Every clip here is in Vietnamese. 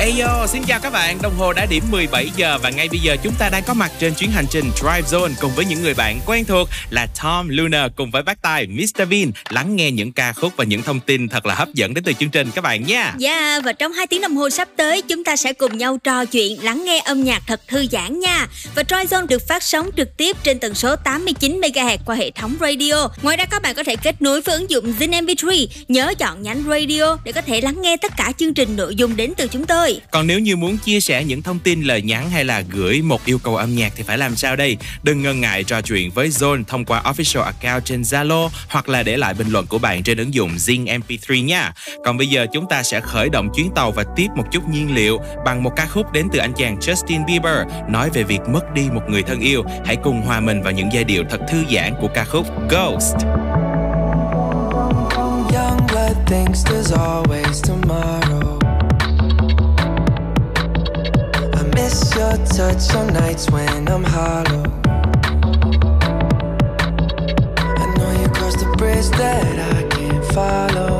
Ayo, xin chào các bạn. Đồng hồ đã điểm 17 giờ và ngay bây giờ chúng ta đang có mặt trên chuyến hành trình Drive Zone cùng với những người bạn quen thuộc là Tom, Luna cùng với bác tài Mr Vin lắng nghe những ca khúc và những thông tin thật là hấp dẫn đến từ chương trình các bạn nha. Dạ yeah, và trong 2 tiếng đồng hồ sắp tới chúng ta sẽ cùng nhau trò chuyện, lắng nghe âm nhạc thật thư giãn nha. Và Drive Zone được phát sóng trực tiếp trên tần số 89 MHz qua hệ thống radio. Ngoài ra các bạn có thể kết nối với ứng dụng Zin MP3, nhớ chọn nhánh radio để có thể lắng nghe tất cả chương trình nội dung đến từ chúng tôi. Còn nếu như muốn chia sẻ những thông tin lời nhắn hay là gửi một yêu cầu âm nhạc thì phải làm sao đây? Đừng ngần ngại trò chuyện với Zone thông qua official account trên Zalo hoặc là để lại bình luận của bạn trên ứng dụng Zing MP3 nha. Còn bây giờ chúng ta sẽ khởi động chuyến tàu và tiếp một chút nhiên liệu bằng một ca khúc đến từ anh chàng Justin Bieber nói về việc mất đi một người thân yêu. Hãy cùng hòa mình vào những giai điệu thật thư giãn của ca khúc Ghost. Young blood thinks there's always tomorrow miss your touch on nights when I'm hollow. I know you crossed the bridge that I can't follow.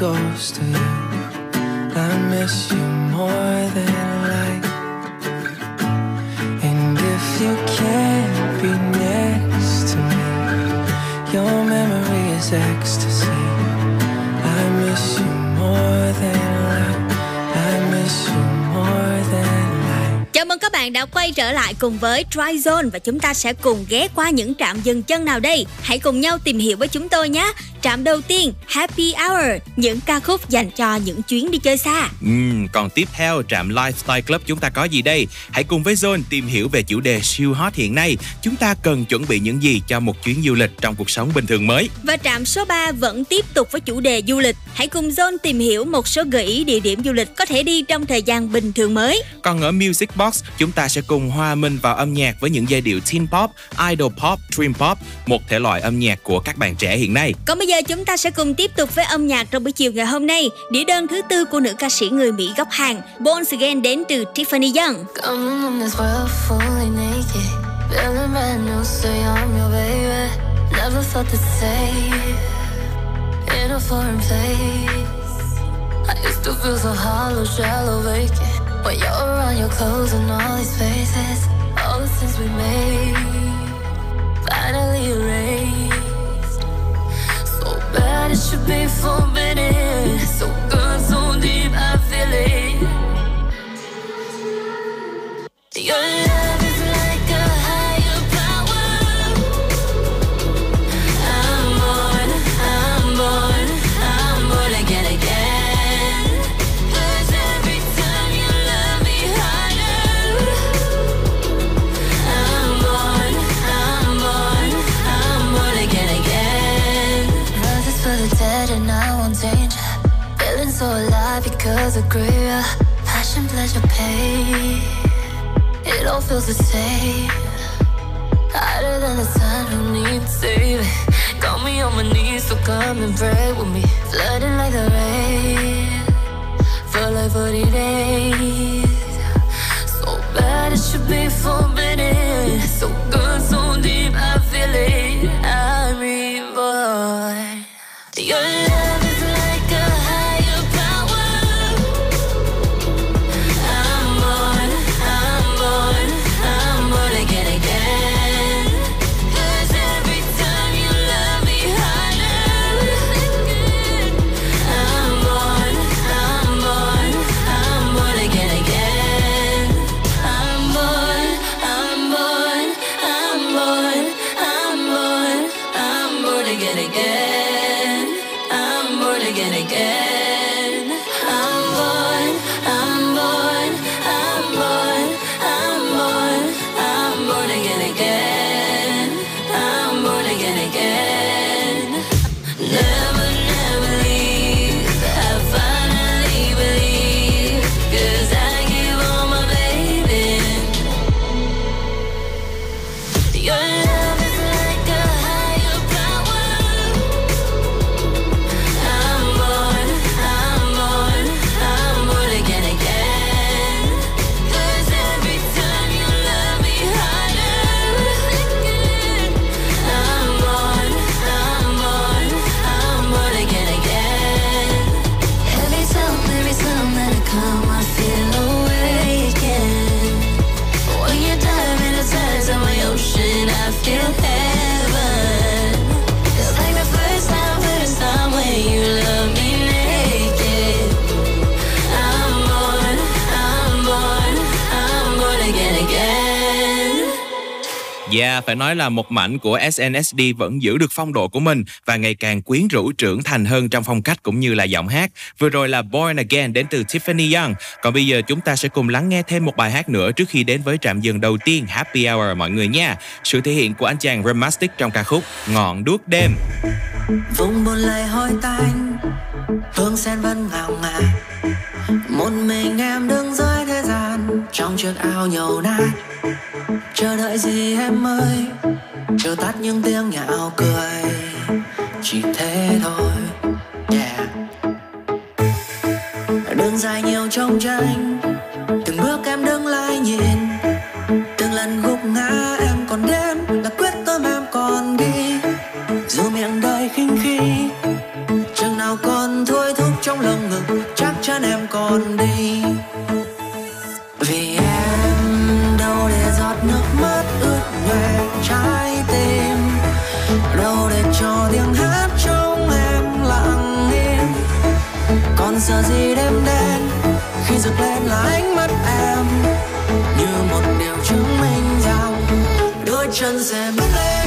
Settle ghost of you. I miss you more than life. And if you can't be next to me, your memory is ecstasy. I miss you more than life. I miss you more than life. Chào mừng các bạn đã quay trở lại cùng với Dry Zone và chúng ta sẽ cùng ghé qua những trạm dừng chân nào đây. Hãy cùng nhau tìm hiểu với chúng tôi nhé. Trạm đầu tiên, Happy Hour, những ca khúc dành cho những chuyến đi chơi xa. Ừm, còn tiếp theo trạm Lifestyle Club chúng ta có gì đây? Hãy cùng với Zone tìm hiểu về chủ đề siêu hot hiện nay. Chúng ta cần chuẩn bị những gì cho một chuyến du lịch trong cuộc sống bình thường mới? Và trạm số 3 vẫn tiếp tục với chủ đề du lịch. Hãy cùng Zone tìm hiểu một số gợi ý địa điểm du lịch có thể đi trong thời gian bình thường mới. Còn ở Music Box, chúng ta sẽ cùng hòa mình vào âm nhạc với những giai điệu teen pop, idol pop, dream pop, một thể loại âm nhạc của các bạn trẻ hiện nay. Còn bây giờ chúng ta sẽ cùng tiếp tục với âm nhạc trong buổi chiều ngày hôm nay. Đĩa đơn thứ tư của nữ ca sĩ người Mỹ gốc Hàn, Bones Again đến từ Tiffany Young. In Never felt the same In a foreign place. I used to feel so hollow, shallow, vacant. When you're around, you're closing all these faces, All the sins we made Finally erased but it should be forbidden. So good, so deep, I feel it. Your love alive because of. Passion, pleasure, pain. It all feels the same. Hotter than the sun, who needs saving? Got me on my knees, so come and pray with me. Flooding like the rain. For like 40 days. So bad it should be forbidden. So good, so deep, I feel it. I'm reborn. Your Yeah, phải nói là một mảnh của SNSD vẫn giữ được phong độ của mình và ngày càng quyến rũ trưởng thành hơn trong phong cách cũng như là giọng hát. Vừa rồi là Born Again đến từ Tiffany Young. Còn bây giờ chúng ta sẽ cùng lắng nghe thêm một bài hát nữa trước khi đến với trạm dừng đầu tiên Happy Hour mọi người nha. Sự thể hiện của anh chàng Ramastic trong ca khúc Ngọn đuốc đêm. vùng buồn lại hôi tanh hương sen vẫn ngào ngạt một mình em đứng dưới thế gian trong chiếc áo nhầu nát chờ đợi gì em ơi chờ tắt những tiếng nhạo cười, chỉ thế thôi. Yeah. Đường dài nhiều trong tranh, từng bước em đứng lại nhìn, từng lần gục ngã em còn đếm là quyết tâm em còn đi dù miệng đời khinh khi chừng nào còn thôi thúc trong lồng ngực, chắc chắn em còn đi. Giờ gì đêm đen, khi rực lên là ánh mắt em, như một điều chứng minh rằng đôi chân sẽ bước lên.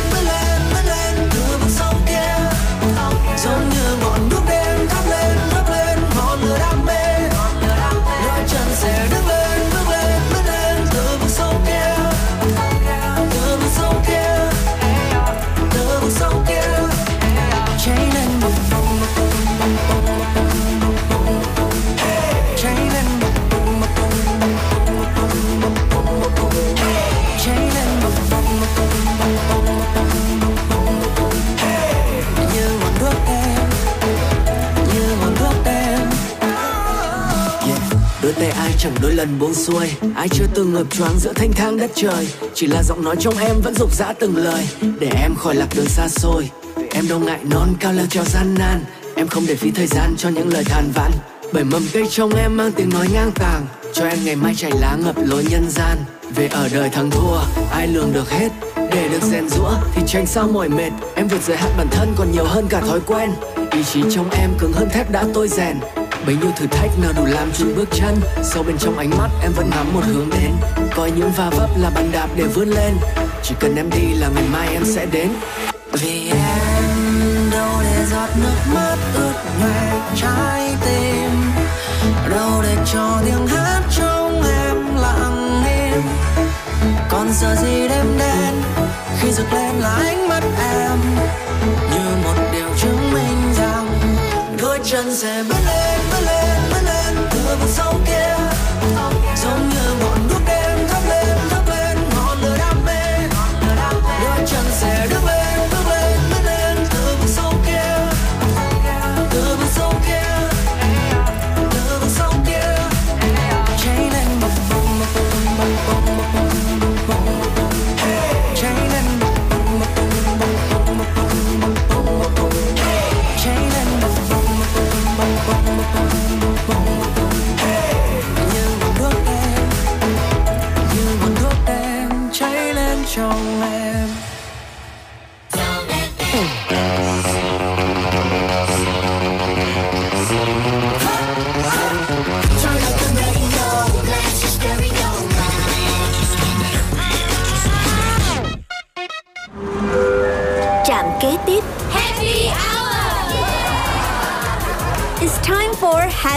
Tay ai chẳng đôi lần buông xuôi? Ai chưa từng ngập choáng giữa thanh thang đất trời? Chỉ là giọng nói trong em vẫn rục rã từng lời. Để em khỏi lạc đường xa xôi. Em đâu ngại non cao leo treo gian nan. Em không để phí thời gian cho những lời than vãn. Bởi mầm cây trong em mang tiếng nói ngang tàng. Cho em ngày mai chảy lá ngập lối nhân gian. Về ở đời thắng thua, Ai lường được hết. Để được rèn rũa thì tránh sao mỏi mệt. Em vượt giới hạn bản thân còn nhiều hơn cả thói quen. Ý chí trong em cứng hơn thép đã tôi rèn. Bấy nhiêu thử thách nào đủ làm chùn bước chân. Sâu bên trong ánh mắt em vẫn ngắm một hướng đến. Coi những va vấp là bàn đạp để vươn lên. Chỉ cần em đi là ngày mai em sẽ đến. Vì em đâu để giọt nước mắt ướt nhòe trái tim. Đâu để cho tiếng hát trong em lặng im. Còn giờ gì đêm đen khi rực lên là ánh mắt em chân sẽ bước lên bước lên bước lên. Từ vực sâu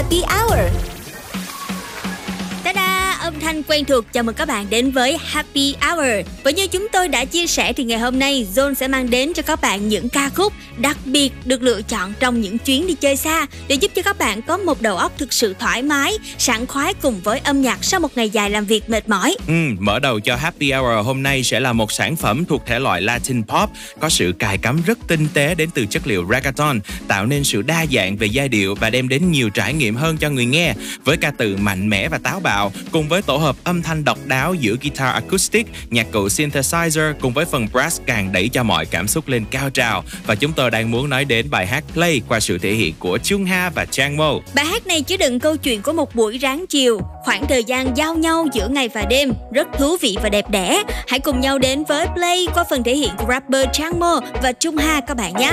Happy Hour. Thanh quen thuộc chào mừng các bạn đến với Happy Hour. Và như chúng tôi đã chia sẻ thì ngày hôm nay Zone sẽ mang đến cho các bạn những ca khúc đặc biệt được lựa chọn trong những chuyến đi chơi xa để giúp cho các bạn có một đầu óc thực sự thoải mái, sảng khoái cùng với âm nhạc sau một ngày dài làm việc mệt mỏi. Ừ, mở đầu cho Happy Hour hôm nay sẽ là một sản phẩm thuộc thể loại Latin Pop có sự cài cắm rất tinh tế đến từ chất liệu reggaeton, tạo nên sự đa dạng về giai điệu và đem đến nhiều trải nghiệm hơn cho người nghe với ca từ mạnh mẽ và táo bạo cùng với tổ hợp âm thanh độc đáo giữa guitar acoustic, nhạc cụ synthesizer cùng với phần brass càng đẩy cho mọi cảm xúc lên cao trào và chúng tôi đang muốn nói đến bài hát Play qua sự thể hiện của Chung Ha và Chang Mo. Bài hát này chứa đựng câu chuyện của một buổi ráng chiều, khoảng thời gian giao nhau giữa ngày và đêm, rất thú vị và đẹp đẽ. Hãy cùng nhau đến với Play qua phần thể hiện của rapper Chang Mo và Chung Ha các bạn nhé.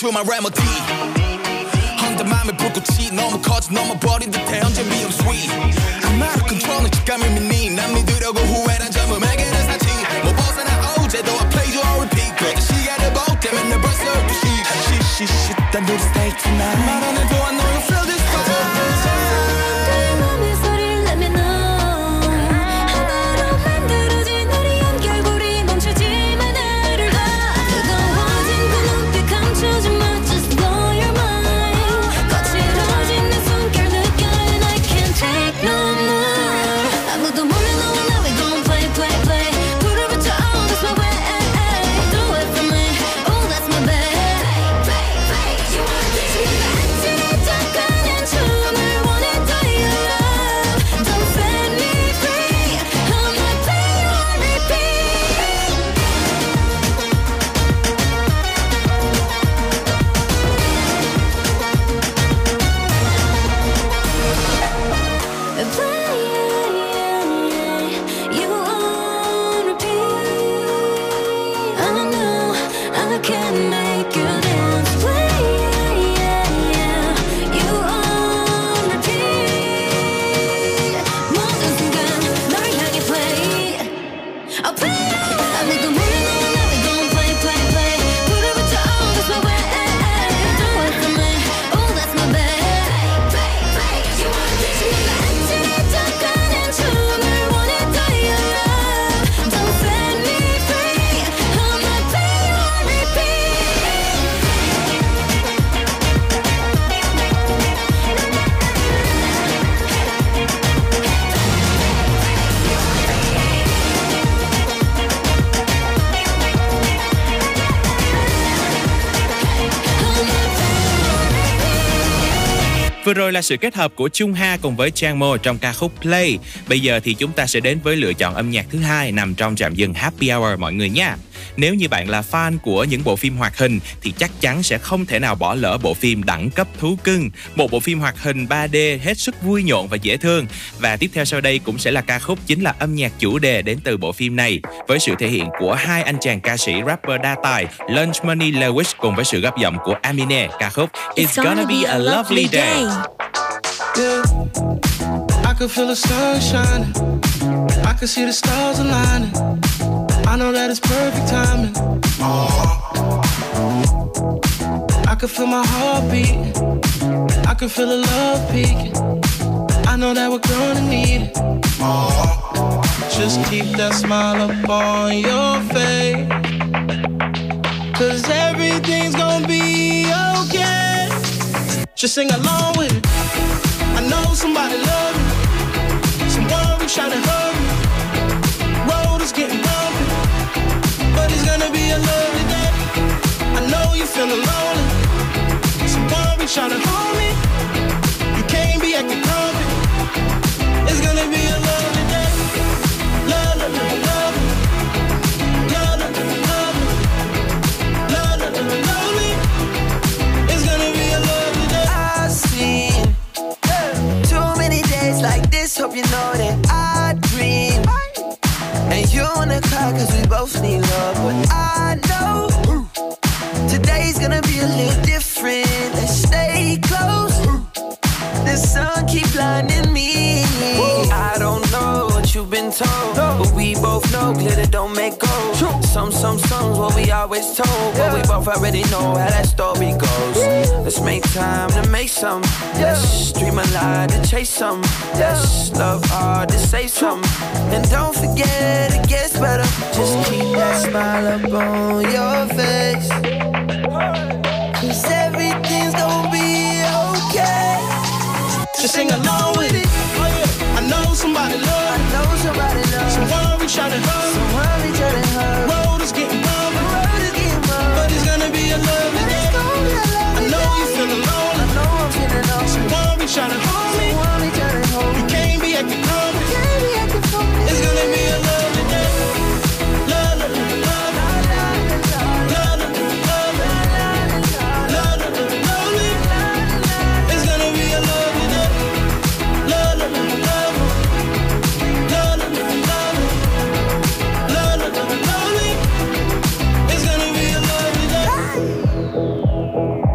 true my remedy 헌데 맘에 불꽃이 너무 커져 넘어버린 듯해 언제 미움 sweet I'm out of control 는 직감을 믿니 난 믿으려고 후회란 점음에게는 사치 뭐 벗어나 어제도 I played you on repeat 그래도 시간을 볼 때면 내 벌써 12시 시시시 단둘이 stay tonight 말안 해도 I know you Vừa rồi là sự kết hợp của Trung Ha cùng với Trang Mo trong ca khúc Play. Bây giờ thì chúng ta sẽ đến với lựa chọn âm nhạc thứ hai nằm trong trạm dừng Happy Hour, mọi người nha. Nếu như bạn là fan của những bộ phim hoạt hình thì chắc chắn sẽ không thể nào bỏ lỡ bộ phim đẳng cấp thú cưng, một bộ phim hoạt hình 3D hết sức vui nhộn và dễ thương. Và tiếp theo sau đây cũng sẽ là ca khúc chính là âm nhạc chủ đề đến từ bộ phim này với sự thể hiện của hai anh chàng ca sĩ rapper đa tài Lunch Money Lewis cùng với sự gấp giọng của Amine ca khúc It's, gonna, gonna be a lovely day. Yeah. I could feel the sun shining. I could see the stars aligning. I know that it's perfect timing. I can feel my heart beating. I can feel the love peaking. I know that we're gonna need it. Just keep that smile up on your face. Cause everything's gonna be okay. Just sing along with it. I know somebody love me. Someone trying to hug you. Feeling lonely. Someone be trying to hold me. You can't be acting grumpy. It's gonna be a lovely day. Love, love, love, lovely. It's gonna be a lovely day. I've seen too many days like this. Hope you know that I dream. And you wanna cry cause we both need love. But I know Some, what we always told, but we both already know how that story goes. Let's make time to make some. Let's dream a lot to chase some. Let's love hard to say some. And don't forget it gets better. Just keep that smile up on your face. Cause everything's gonna be okay. Just sing along with it. Oh. I know somebody love I know somebody loves. Someone be trying to hug. Someone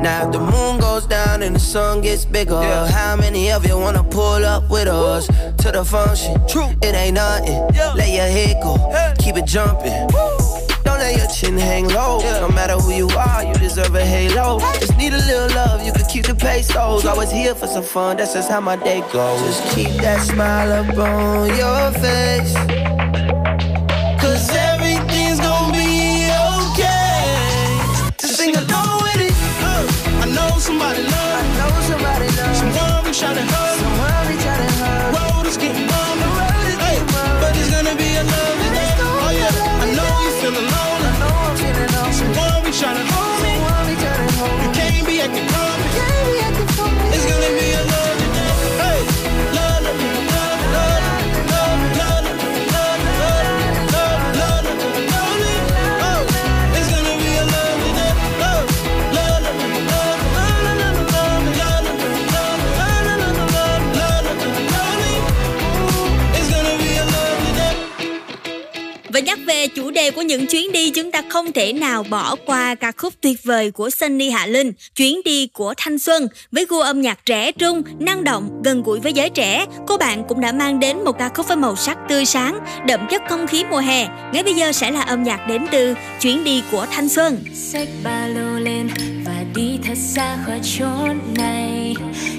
Now if the moon goes down and the sun gets bigger, how many of you wanna pull up with us to the function? True, it ain't nothing. Let your head go, keep it jumping. Don't let your chin hang low. No matter who you are, you deserve a halo. Just need a little love, you can keep the pesos. Always here for some fun, that's just how my day goes. Just keep that smile up on your face. somebody love. I know somebody love. Someone reach out to hug. Someone reach out to hug. The Road is getting long. The road is hey, long. But it's gonna be a love. Oh yeah. I know you feel alone. I know I'm feeling alone. Someone reach out and hug. Về của những chuyến đi chúng ta không thể nào bỏ qua ca khúc tuyệt vời của Sunny Hạ Linh, Chuyến đi của thanh xuân. Với gu âm nhạc trẻ trung, năng động, gần gũi với giới trẻ, cô bạn cũng đã mang đến một ca khúc với màu sắc tươi sáng, đậm chất không khí mùa hè. Ngay bây giờ sẽ là âm nhạc đến từ Chuyến đi của thanh xuân. xách ba lô lên xa khỏi chốn này.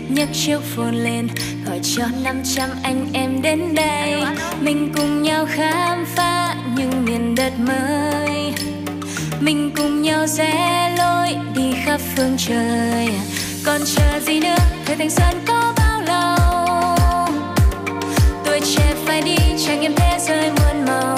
Nhấc chiếc phone lên, gọi cho 500 anh em đến đây. Mình cùng nhau khám phá những miền đất mới. Mình cùng nhau rẽ lối đi khắp phương trời. Còn chờ gì nữa? Thời thanh xuân có bao lâu? Tuổi trẻ phải đi, trải nghiệm thế giới muôn màu.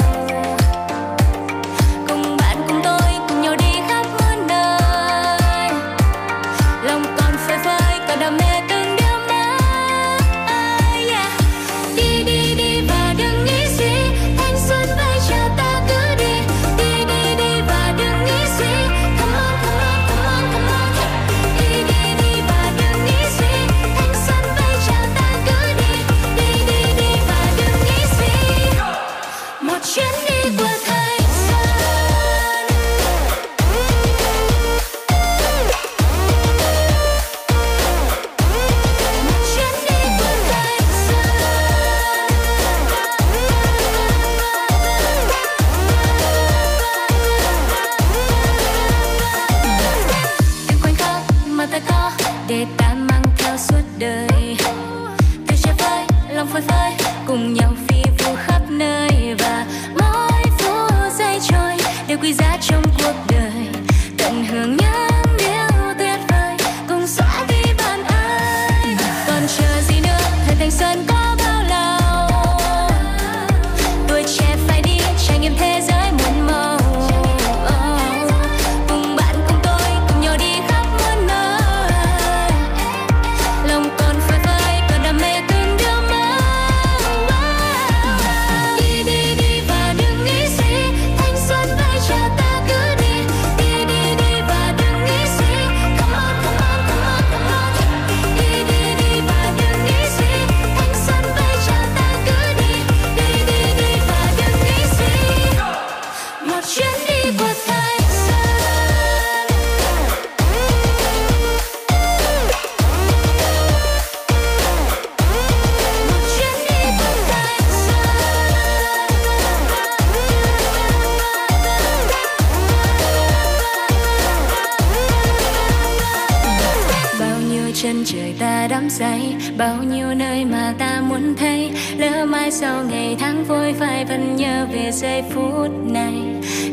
vai vẫn nhớ về giây phút này.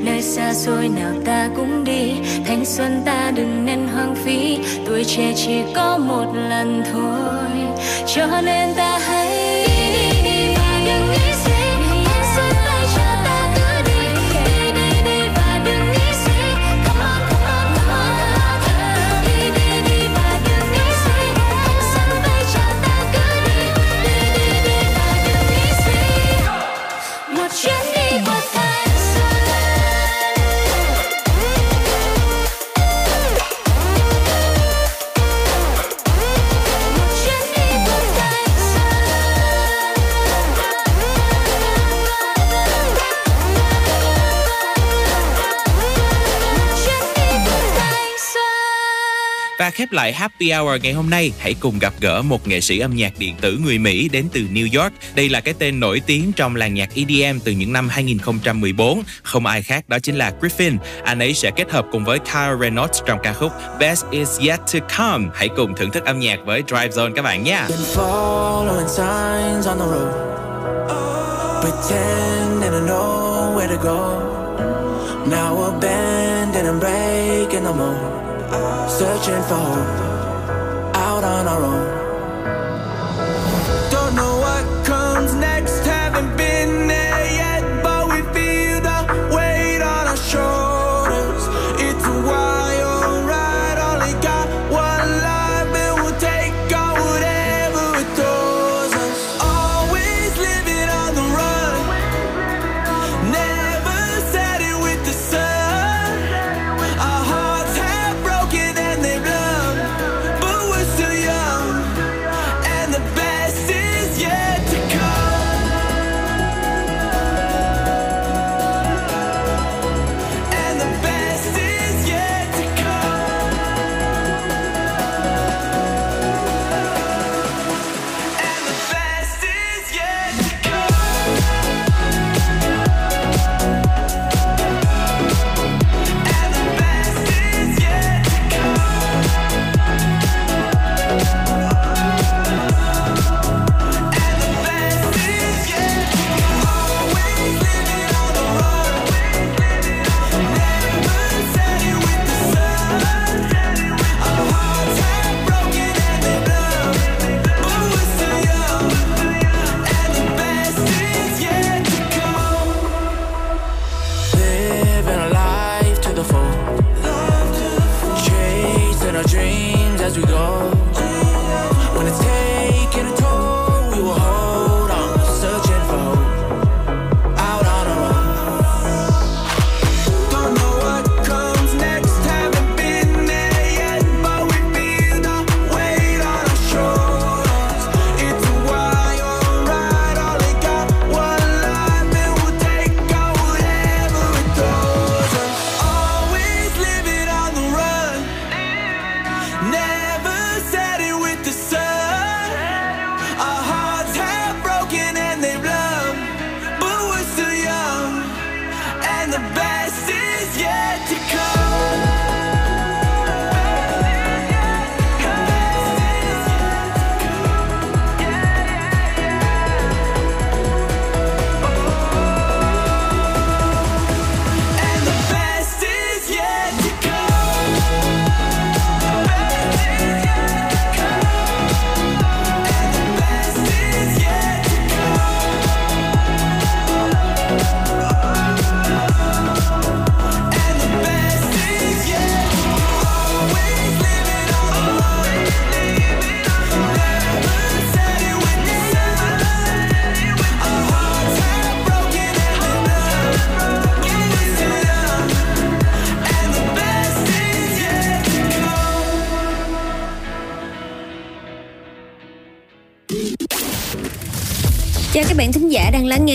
Nơi xa xôi nào ta cũng đi, thanh xuân ta đừng nên hoang phí. Tuổi trẻ chỉ có một lần thôi, cho nên ta hãy Ta khép lại Happy Hour ngày hôm nay, hãy cùng gặp gỡ một nghệ sĩ âm nhạc điện tử người Mỹ đến từ New York. Đây là cái tên nổi tiếng trong làng nhạc EDM từ những năm 2014, không ai khác đó chính là Griffin. Anh ấy sẽ kết hợp cùng với Kyle Reynolds trong ca khúc Best Is Yet To Come. Hãy cùng thưởng thức âm nhạc với Drive Zone các bạn nhé. Now abandoned and breaking the mold. searching for hope out on our own.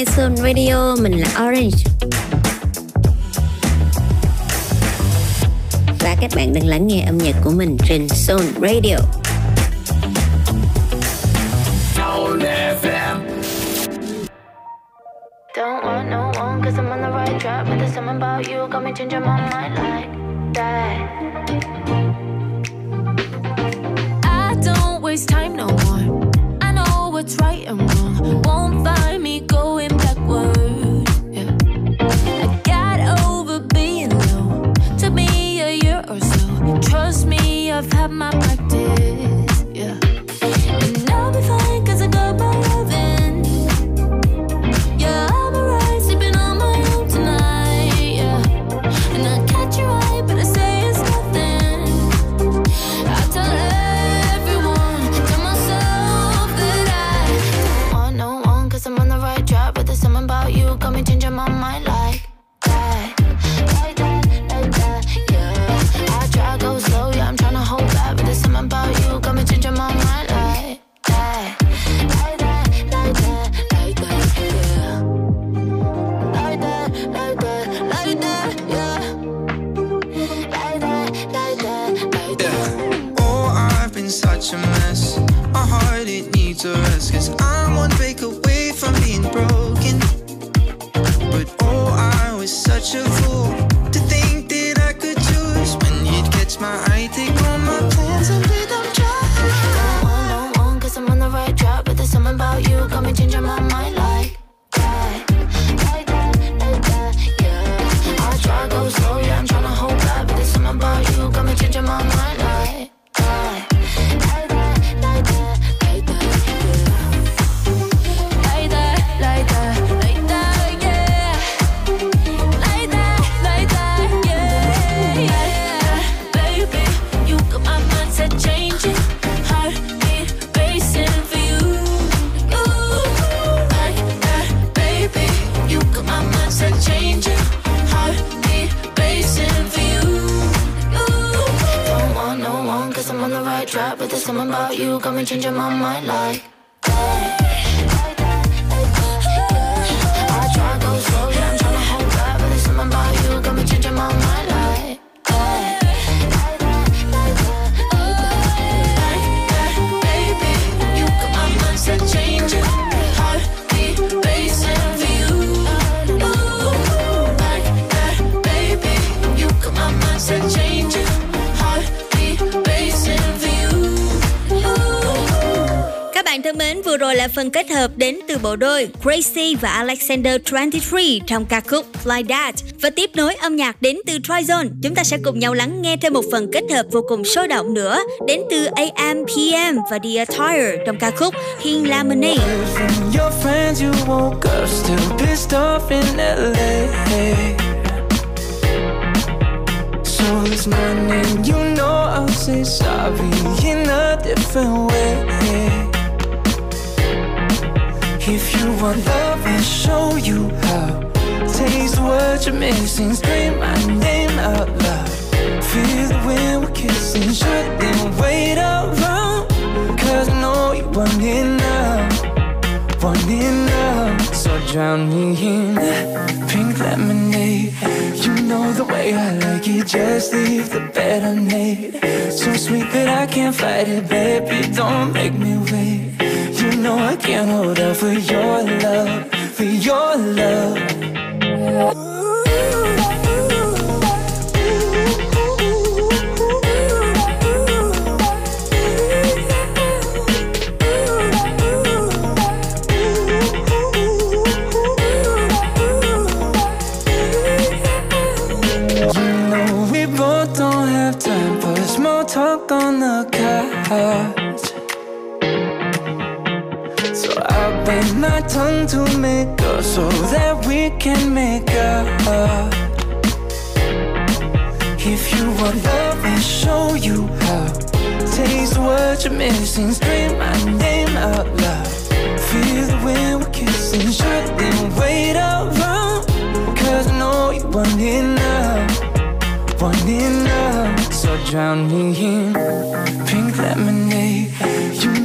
Sun Radio, mình là Orange. Và các bạn đang lắng nghe âm nhạc của mình trên Sun Radio. Đôi Crazy và Alexander 23 trong ca khúc Fly That. Và tiếp nối âm nhạc đến từ Tryzone, chúng ta sẽ cùng nhau lắng nghe thêm một phần kết hợp vô cùng sôi động nữa đến từ AM PM và The Attire trong ca khúc King Lemonade. From your friends, you woke up still pissed off in LA. So this morning, you know I'll say sorry in a different way. If you want love, I'll show you how. Taste what you're missing, scream my name out loud. Feel the wind we're kissing, shouldn't wait around. Cause I know you want it now want it now. So drown me in pink lemonade. You know the way I like it, just leave the bed I unmade. So sweet that I can't fight it, baby. Don't make me wait. Know I can't hold out for your love, for your love. Tongue to make up so that we can make up. If you want love, I'll show you how. Taste what you're missing, scream my name out loud. Feel the wind we're kissing, shouldn't wait around. Cause I know you want it now, want now. So drown me in pink lemonade.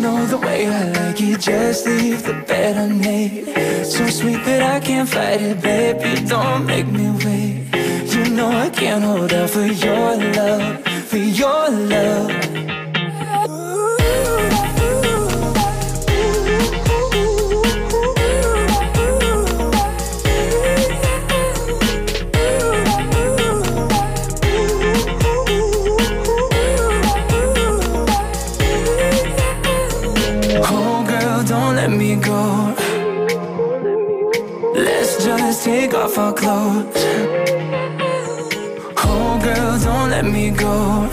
Know the way I like it, just leave the bed unmade. So sweet that I can't fight it, baby. Don't make me wait. You know I can't hold out for your love, for your love. Clothes. Oh, girl, don't let me go.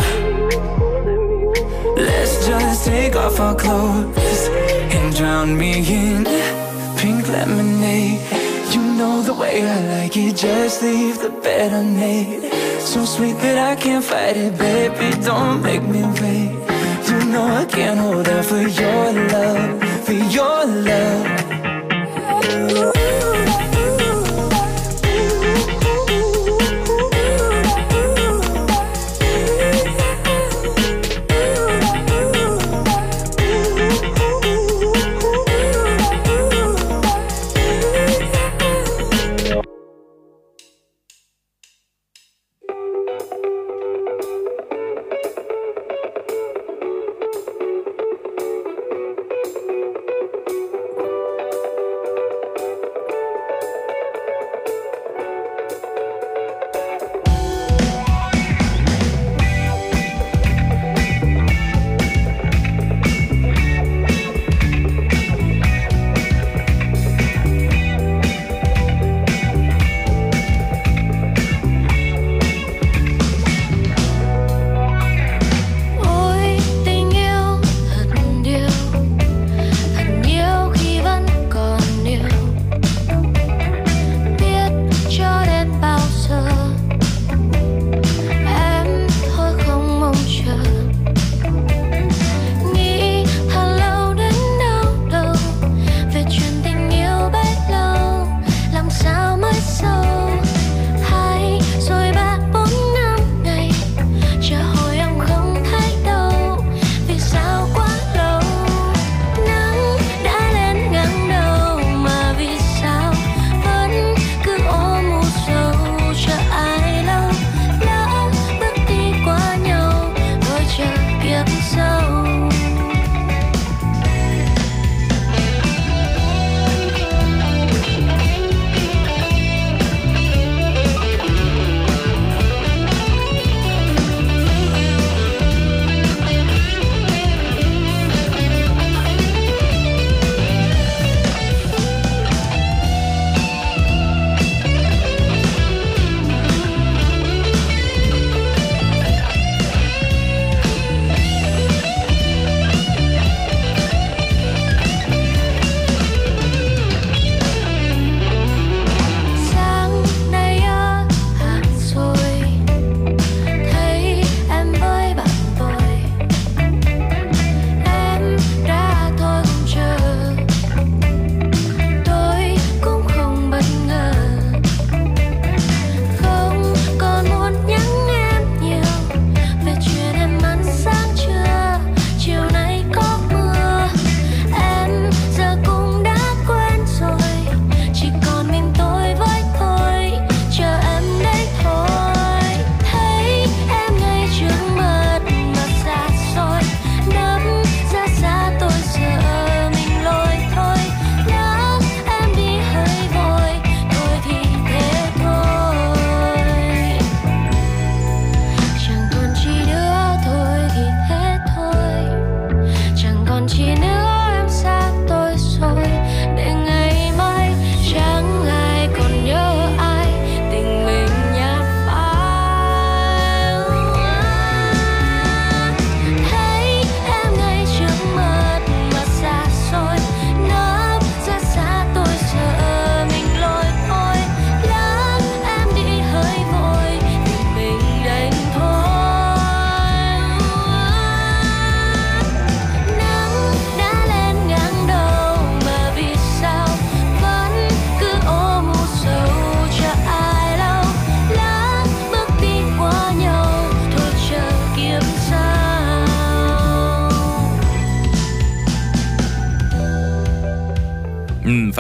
Let's just take off our clothes and drown me in pink lemonade. You know the way I like it, just leave the bed unmade. So sweet that I can't fight it, baby. Don't make me wait. You know I can't hold out for your love, for your love.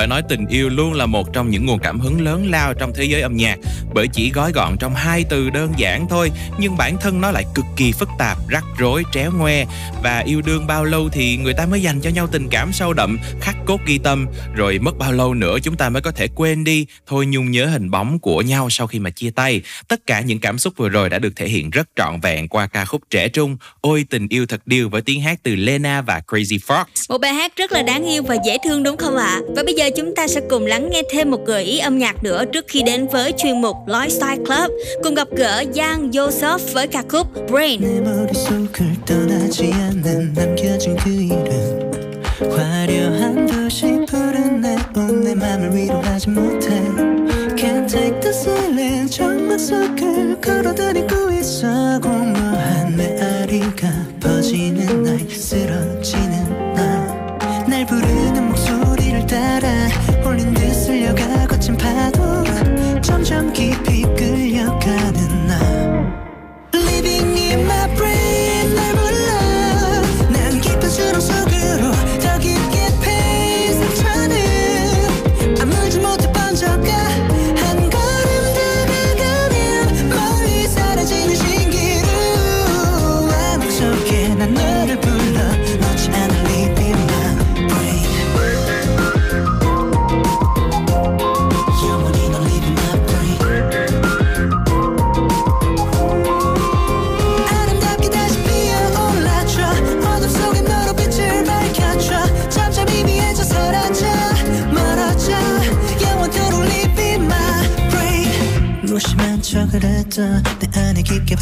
Phải nói tình yêu luôn là một trong những nguồn cảm hứng lớn lao trong thế giới âm nhạc. Bởi chỉ gói gọn trong hai từ đơn giản thôi nhưng bản thân nó lại cực kỳ phức tạp, rắc rối, tréo ngoe. Và yêu đương bao lâu thì người ta mới dành cho nhau tình cảm sâu đậm, khắc cốt ghi tâm rồi mất bao lâu nữa chúng ta mới có thể quên đi thôi nhung nhớ hình bóng của nhau sau khi mà chia tay. Tất cả những cảm xúc vừa rồi đã được thể hiện rất trọn vẹn qua ca khúc trẻ trung Ôi tình yêu thật điêu với tiếng hát từ Lena và Crazy Fox. Một bài hát rất là đáng yêu và dễ thương đúng không ạ? Và bây giờ chúng ta sẽ cùng lắng nghe thêm một gợi ý âm nhạc nữa trước khi đến với chuyên mục Lifestyle Club. Cùng gặp gỡ Giang Joseph với ca khúc Brain. 내 머릿속을 떠나지 않는 남겨진 그 이름 화려한 도시 푸른 내온 내 맘을 위로하지 못해. Can't take the silence 정막 속을 걸어다니고 있어. 공허한 메아리가 퍼지는 날 쓰러지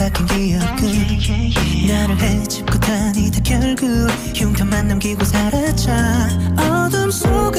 박힌 기억은 나를 헤집고 다니다. 결국 흉터만 남기고 사라져 어둠 속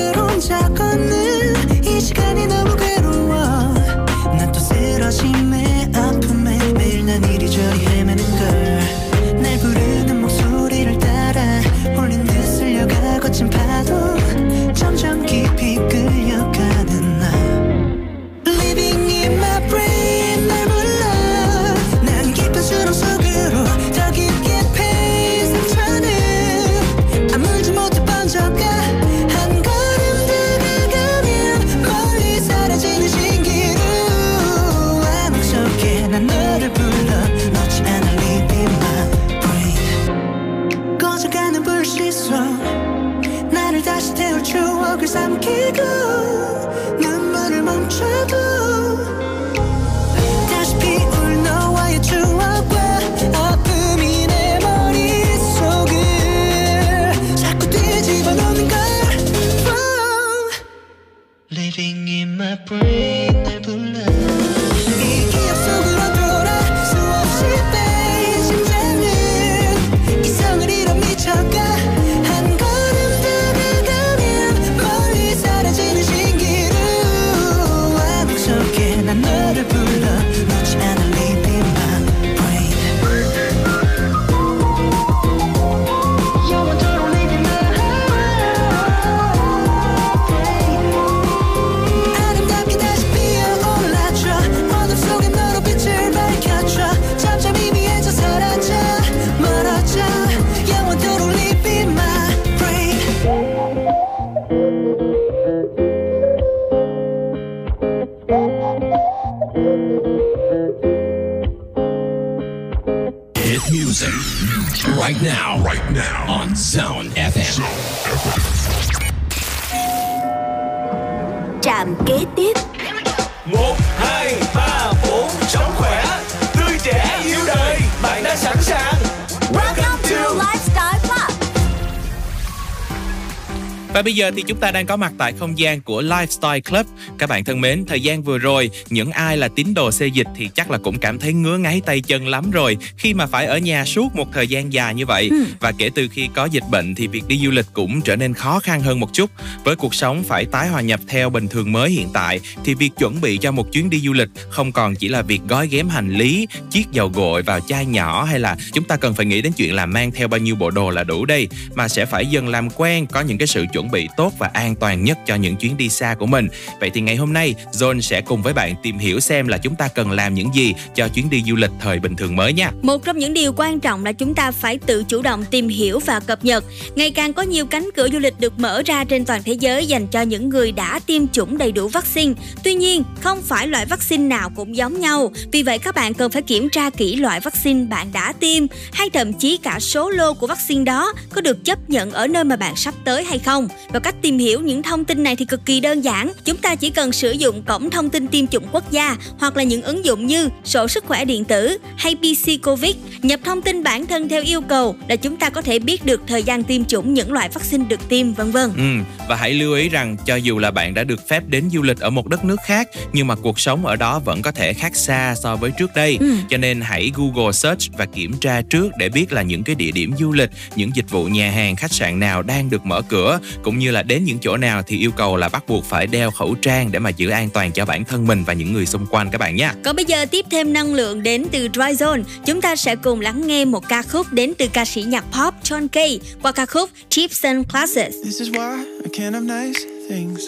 Và bây giờ thì chúng ta đang có mặt tại không gian của Lifestyle Club. Các bạn thân mến, thời gian vừa rồi, những ai là tín đồ xê dịch thì chắc là cũng cảm thấy ngứa ngáy tay chân lắm rồi khi mà phải ở nhà suốt một thời gian dài như vậy. Và kể từ khi có dịch bệnh thì việc đi du lịch cũng trở nên khó khăn hơn một chút. Với cuộc sống phải tái hòa nhập theo bình thường mới hiện tại thì việc chuẩn bị cho một chuyến đi du lịch không còn chỉ là việc gói ghém hành lý, chiết dầu gội vào chai nhỏ hay là chúng ta cần phải nghĩ đến chuyện là mang theo bao nhiêu bộ đồ là đủ đây mà sẽ phải dần làm quen có những cái sự chuẩn chuẩn bị tốt và an toàn nhất cho những chuyến đi xa của mình. Vậy thì ngày ngày hôm nay John sẽ cùng với bạn tìm hiểu xem là chúng ta cần làm những gì cho chuyến đi du lịch thời bình thường mới nha. Một trong những điều quan trọng là chúng ta phải tự chủ động tìm hiểu và cập nhật. Ngày càng có nhiều cánh cửa du lịch được mở ra trên toàn thế giới dành cho những người đã tiêm chủng đầy đủ vaccine. Tuy nhiên, không phải loại vaccine nào cũng giống nhau. Vì vậy các bạn cần phải kiểm tra kỹ loại vaccine bạn đã tiêm hay thậm chí cả số lô của vaccine đó có được chấp nhận ở nơi mà bạn sắp tới hay không. Và cách tìm hiểu những thông tin này thì cực kỳ đơn giản. Chúng ta chỉ cần sử dụng cổng thông tin tiêm chủng quốc gia hoặc là những ứng dụng như sổ sức khỏe điện tử hay PC Covid. Nhập thông tin bản thân theo yêu cầu để chúng ta có thể biết được thời gian tiêm chủng những loại vaccine được tiêm vân vân. Ừ, và hãy lưu ý rằng cho dù là bạn đã được phép đến du lịch ở một đất nước khác nhưng mà cuộc sống ở đó vẫn có thể khác xa so với trước đây. Ừ. Cho nên hãy Google search và kiểm tra trước để biết là những cái địa điểm du lịch, những dịch vụ nhà hàng, khách sạn nào đang được mở cửa cũng như là đến những chỗ nào thì yêu cầu là bắt buộc phải đeo khẩu trang để mà giữ an toàn cho bản thân mình và những người xung quanh các bạn nha. Còn bây giờ tiếp thêm năng lượng đến từ Dry Zone, chúng ta sẽ cùng lắng nghe một ca khúc đến từ ca sĩ nhạc pop John Kay qua ca khúc Chips and Classes. This is why I can't have nice things.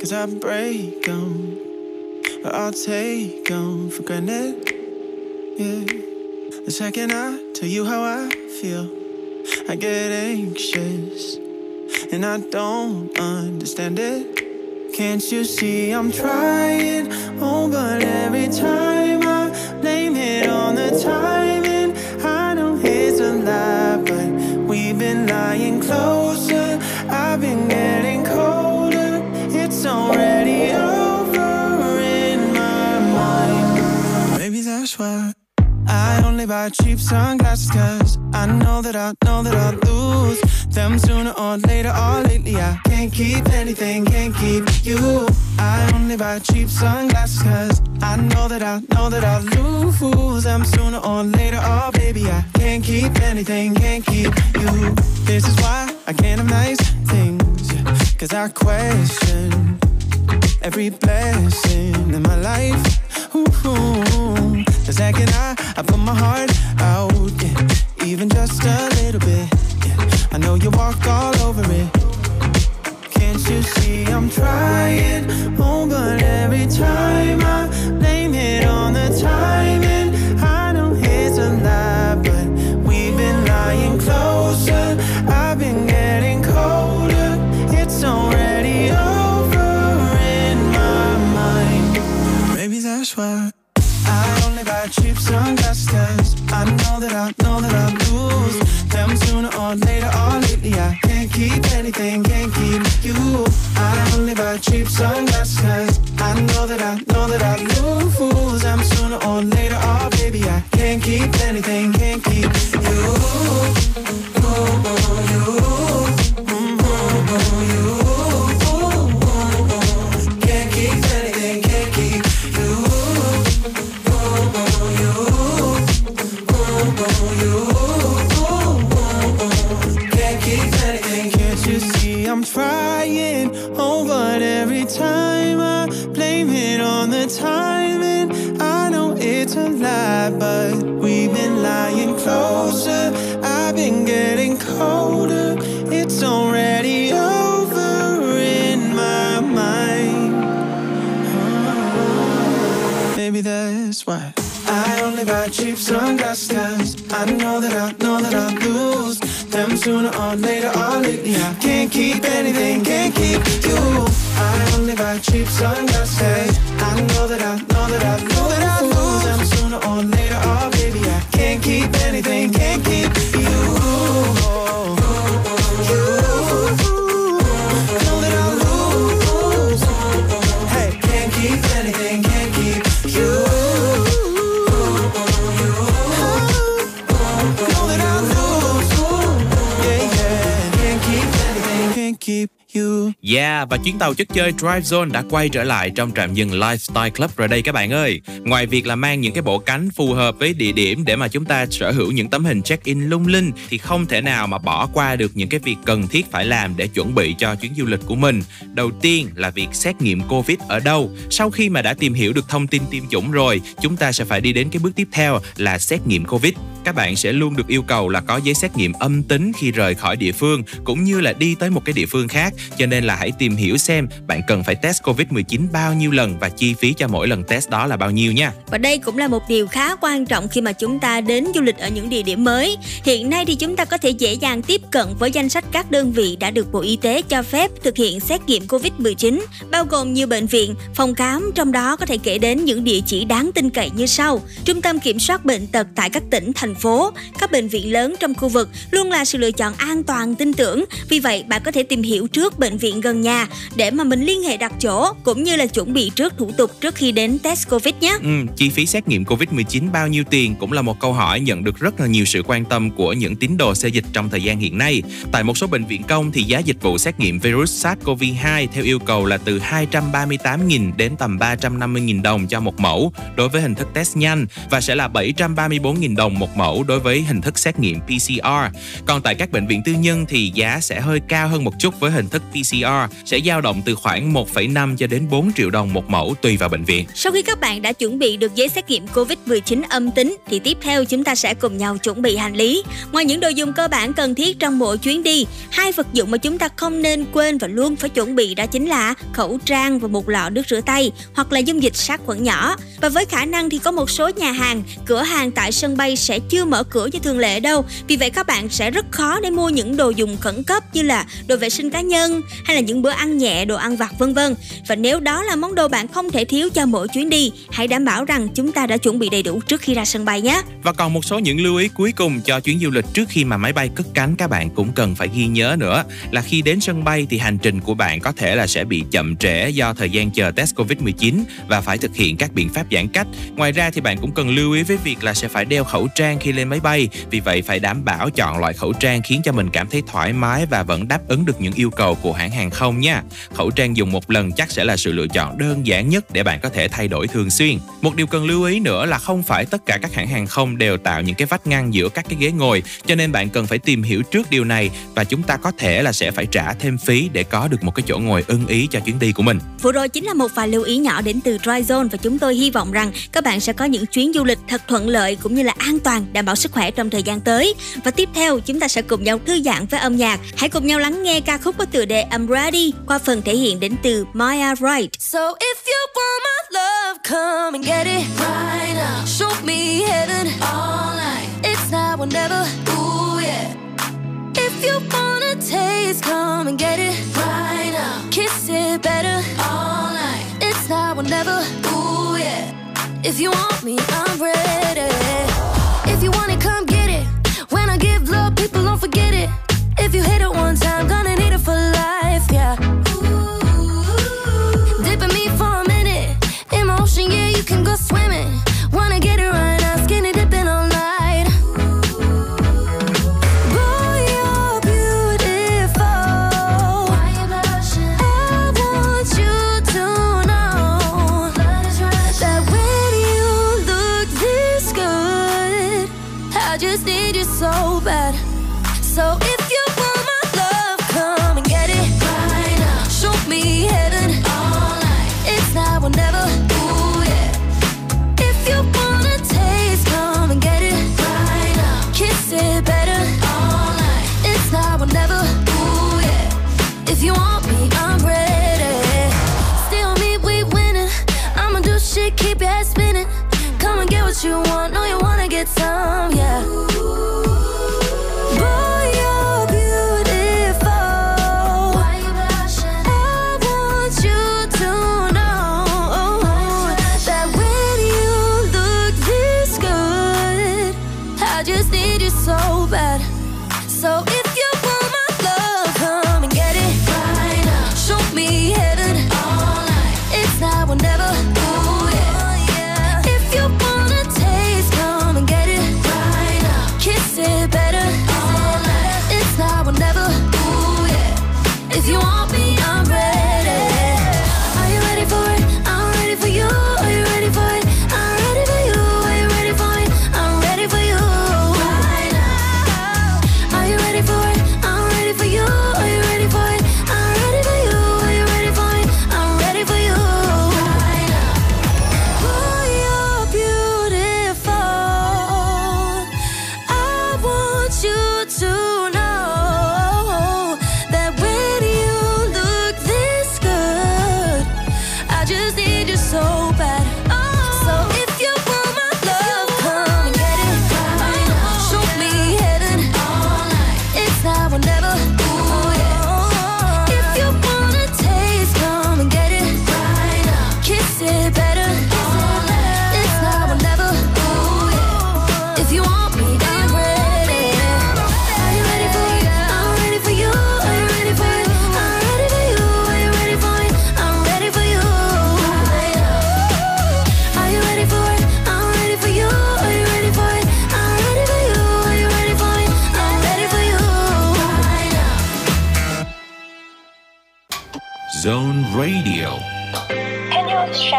Cause I break them. Or I'll take them for granted. Yeah. The second I tell you how I feel, I get anxious. And I don't understand it. Can't you see I'm trying? Oh, but every time I blame it on the timing, I know it's a lie, but we've been lying closer. I've been getting colder. It's already over in my mind. Maybe that's why. I only buy cheap sunglasses cause I know that I know that I'll lose them sooner or later or lately. I can't keep anything, can't keep you. I only buy cheap sunglasses cause I know that I know that I'll lose them sooner or later. Or baby I can't keep anything, can't keep you. This is why I can't have nice things Cause I question every blessing in my life. Ooh, the second I, I put my heart out, yeah, even just a little bit, yeah, I know you walk all over it. Can't you see I'm trying? Oh, but every time I blame it on the timing, I know it's a lie, but we've been lying closer. I've been getting colder. It's already over in my mind. Maybe that's why buy cheap sunglasses I know that I know that I lose them sooner or later or lately. I can't keep anything, can't keep you. I only buy cheap sunglasses I know that I know that I lose them sooner or later. Oh, baby, I can't keep anything, can't keep you. Oh, oh, oh, can't I'm trying? Oh, but every time I blame it on the timing, I know it's a lie, but we've been lying closer. I've been getting colder. It's already over in my mind. Maybe that's why I only buy cheap sunglasses I know that I know that I lose them sooner or later or lately. I can't keep anything, can't keep you. I only buy cheap sunglasses. I know that I know that I know that I lose them sooner or later. Oh baby, I can't keep anything, can't keep Yeah, và chuyến tàu chất chơi Drive Zone đã quay trở lại trong trạm dừng Lifestyle Club rồi đây các bạn ơi. Ngoài việc là mang những cái bộ cánh phù hợp với địa điểm để mà chúng ta sở hữu những tấm hình check-in lung linh thì không thể nào mà bỏ qua được những cái việc cần thiết phải làm để chuẩn bị cho chuyến du lịch của mình. Đầu tiên là việc xét nghiệm Covid ở đâu. Sau khi mà đã tìm hiểu được thông tin tiêm chủng rồi, chúng ta sẽ phải đi đến cái bước tiếp theo là xét nghiệm Covid. Các bạn sẽ luôn được yêu cầu là có giấy xét nghiệm âm tính khi rời khỏi địa phương cũng như là đi tới một cái địa phương khác. Cho nên là hãy tìm hiểu xem bạn cần phải test Covid-19 bao nhiêu lần và chi phí cho mỗi lần test đó là bao nhiêu nha. Và đây cũng là một điều khá quan trọng khi mà chúng ta đến du lịch ở những địa điểm mới. Hiện nay thì chúng ta có thể dễ dàng tiếp cận với danh sách các đơn vị đã được Bộ Y tế cho phép thực hiện xét nghiệm COVID-19, bao gồm nhiều bệnh viện, phòng khám, trong đó có thể kể đến những địa chỉ đáng tin cậy như sau. Trung tâm Kiểm soát Bệnh tật tại các tỉnh, thành phố, các bệnh viện lớn trong khu vực luôn là sự lựa chọn an toàn, tin tưởng. Vì vậy, bạn có thể tìm hiểu trước bệnh viện gần nhà để mà mình liên hệ đặt chỗ cũng như là chuẩn bị trước thủ tục trước khi đến test Covid nhé. Ừ, chi phí xét nghiệm Covid-19 bao nhiêu tiền cũng là một câu hỏi nhận được rất là nhiều sự quan tâm của những tín đồ xe dịch trong thời gian hiện nay. Tại một số bệnh viện công thì giá dịch vụ xét nghiệm virus SARS-CoV-2 theo yêu cầu là từ 238.000 đến tầm 350.000 đồng cho một mẫu đối với hình thức test nhanh và sẽ là 734.000 đồng một mẫu đối với hình thức xét nghiệm PCR. Còn tại các bệnh viện tư nhân thì giá sẽ hơi cao hơn một chút với hình thức PCR sẽ dao động từ khoảng 1,5 cho đến 4 triệu đồng một mẫu tùy vào bệnh viện. Sau khi các bạn đã chuẩn bị được giấy xét nghiệm COVID-19 âm tính thì tiếp theo chúng ta sẽ cùng nhau chuẩn bị hành lý. Ngoài những đồ dùng cơ bản cần thiết trong mỗi chuyến đi, hai vật dụng mà chúng ta không nên quên và luôn phải chuẩn bị đó chính là khẩu trang và một lọ nước rửa tay hoặc là dung dịch sát khuẩn nhỏ. Và với khả năng thì có một số nhà hàng, cửa hàng tại sân bay sẽ chưa mở cửa như thường lệ đâu. Vì vậy các bạn sẽ rất khó để mua những đồ dùng khẩn cấp như là đồ vệ sinh cá nhân hay là những bữa ăn nhẹ, đồ ăn vặt vân vân. Và nếu đó là món đồ bạn không thể thiếu cho mỗi chuyến đi, hãy đảm bảo rằng chúng ta đã chuẩn bị đầy đủ trước khi ra sân bay nhé. Và còn một số những lưu ý cuối cùng cho chuyến du lịch trước khi mà máy bay cất cánh các bạn cũng cần phải ghi nhớ nữa là khi đến sân bay thì hành trình của bạn có thể là sẽ bị chậm trễ do thời gian chờ test Covid-19 và phải thực hiện các biện pháp giãn cách. Ngoài ra thì bạn cũng cần lưu ý với việc là sẽ phải đeo khẩu trang khi lên máy bay. Vì vậy phải đảm bảo chọn loại khẩu trang khiến cho mình cảm thấy thoải mái và vẫn đáp ứng được những yêu cầu của hãng hàng không không nha. Khẩu trang dùng một lần chắc sẽ là sự lựa chọn đơn giản nhất để bạn có thể thay đổi thường xuyên. Một điều cần lưu ý nữa là không phải tất cả các hãng hàng không đều tạo những cái vách ngăn giữa các cái ghế ngồi, cho nên bạn cần phải tìm hiểu trước điều này và chúng ta có thể là sẽ phải trả thêm phí để có được một cái chỗ ngồi ưng ý cho chuyến đi của mình. Vừa rồi chính là một vài lưu ý nhỏ đến từ Dryzone và chúng tôi hy vọng rằng các bạn sẽ có những chuyến du lịch thật thuận lợi cũng như là an toàn, đảm bảo sức khỏe trong thời gian tới. Và tiếp theo chúng ta sẽ cùng nhau thư giãn với âm nhạc. Hãy cùng nhau lắng nghe ca khúc có tựa đề Umbrella. Ready qua phần thể hiện đến từ Maya Wright. So if you want my love, come and get it right now. Show me heaven all night. It's now or never. Ooh yeah. If you wanna taste, come and get it right now. Kiss it better all night. It's now or never. Ooh yeah. If you want me, I'm ready. If you want it, come get it. When I give love, people don't forget it. If you hit it one time, gonna need it for life, what you want. Know you wanna get some, yeah.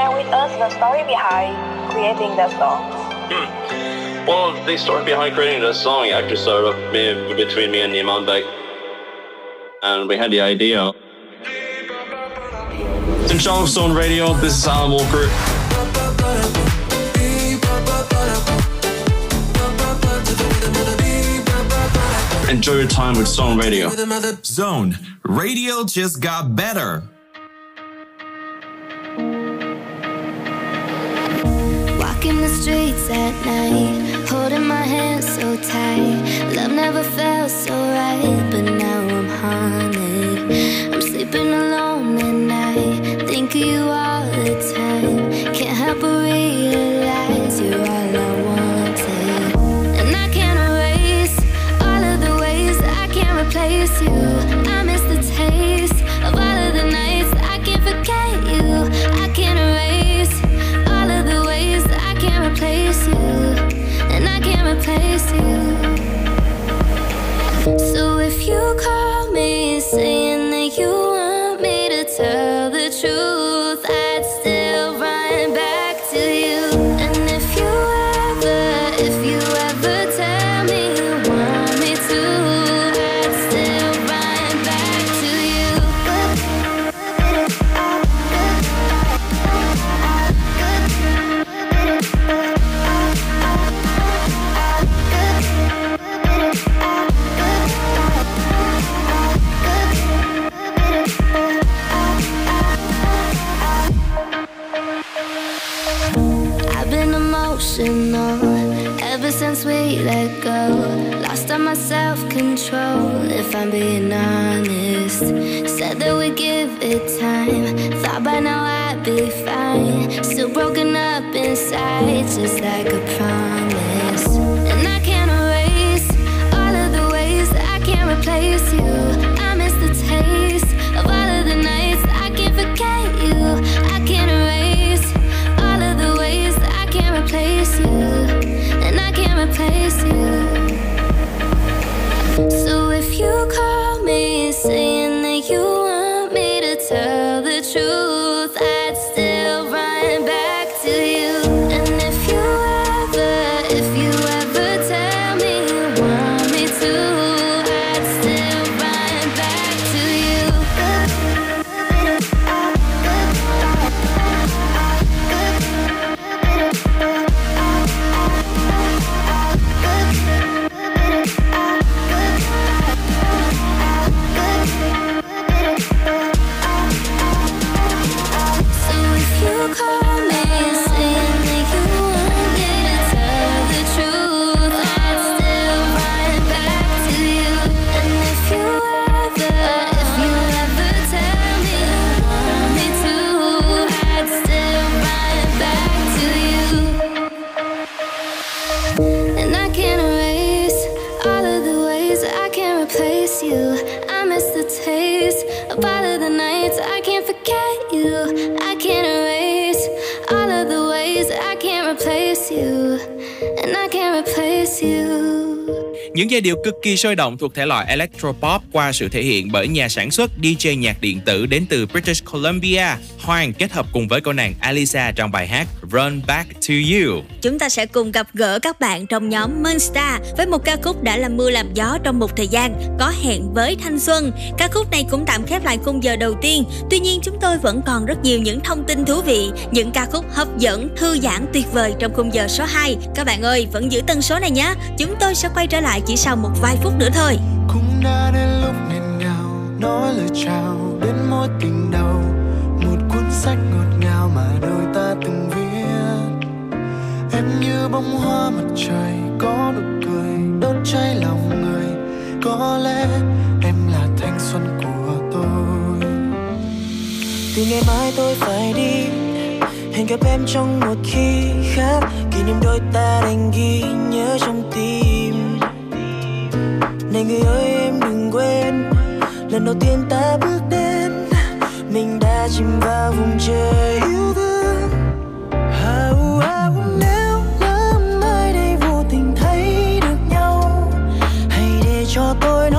Share with us the story behind creating that song? Hmm. Well, the story behind creating the song actually started up me, between me and Iman Beck. And we had the idea. In charge of Radio, this is Alan Walker. Enjoy your time with Zone Radio. Zone Radio just got better. Walking the streets at night, holding my hand so tight. Love never felt so right, but now I'm haunted. I'm sleeping alone at night, think you all Những giai điệu cực kỳ sôi động thuộc thể loại electropop qua sự thể hiện bởi nhà sản xuất DJ nhạc điện tử đến từ British Columbia, Hoàng kết hợp cùng với cô nàng Alisa trong bài hát Run Back to You. Chúng ta sẽ cùng gặp gỡ các bạn trong nhóm Monster với một ca khúc đã làm mưa làm gió trong một thời gian có hẹn với thanh xuân. Ca khúc này cũng tạm khép lại khung giờ đầu tiên. Tuy nhiên chúng tôi vẫn còn rất nhiều những thông tin thú vị, những ca khúc hấp dẫn, thư giãn tuyệt vời trong khung giờ số 2. Các bạn ơi, vẫn giữ tần số này nhé. Chúng tôi sẽ quay trở lại chỉ sau một vài phút nữa thôi. cũng đã đến lúc nghẹn ngào nói lời chào đến mối tình đầu một cuốn sách ngọt ngào mà đôi ta từng như bông hoa mặt trời có nụ cười, đốt cháy lòng người. Có lẽ em là thanh xuân của tôi. Từ ngày mai tôi phải đi, hẹn gặp em trong một khi khác. Kỷ niệm đôi ta đành ghi nhớ trong tim. Này người ơi, em đừng quên, lần đầu tiên ta bước đến. Mình đã chìm vào vùng trời yêu thương. Cho tôi nói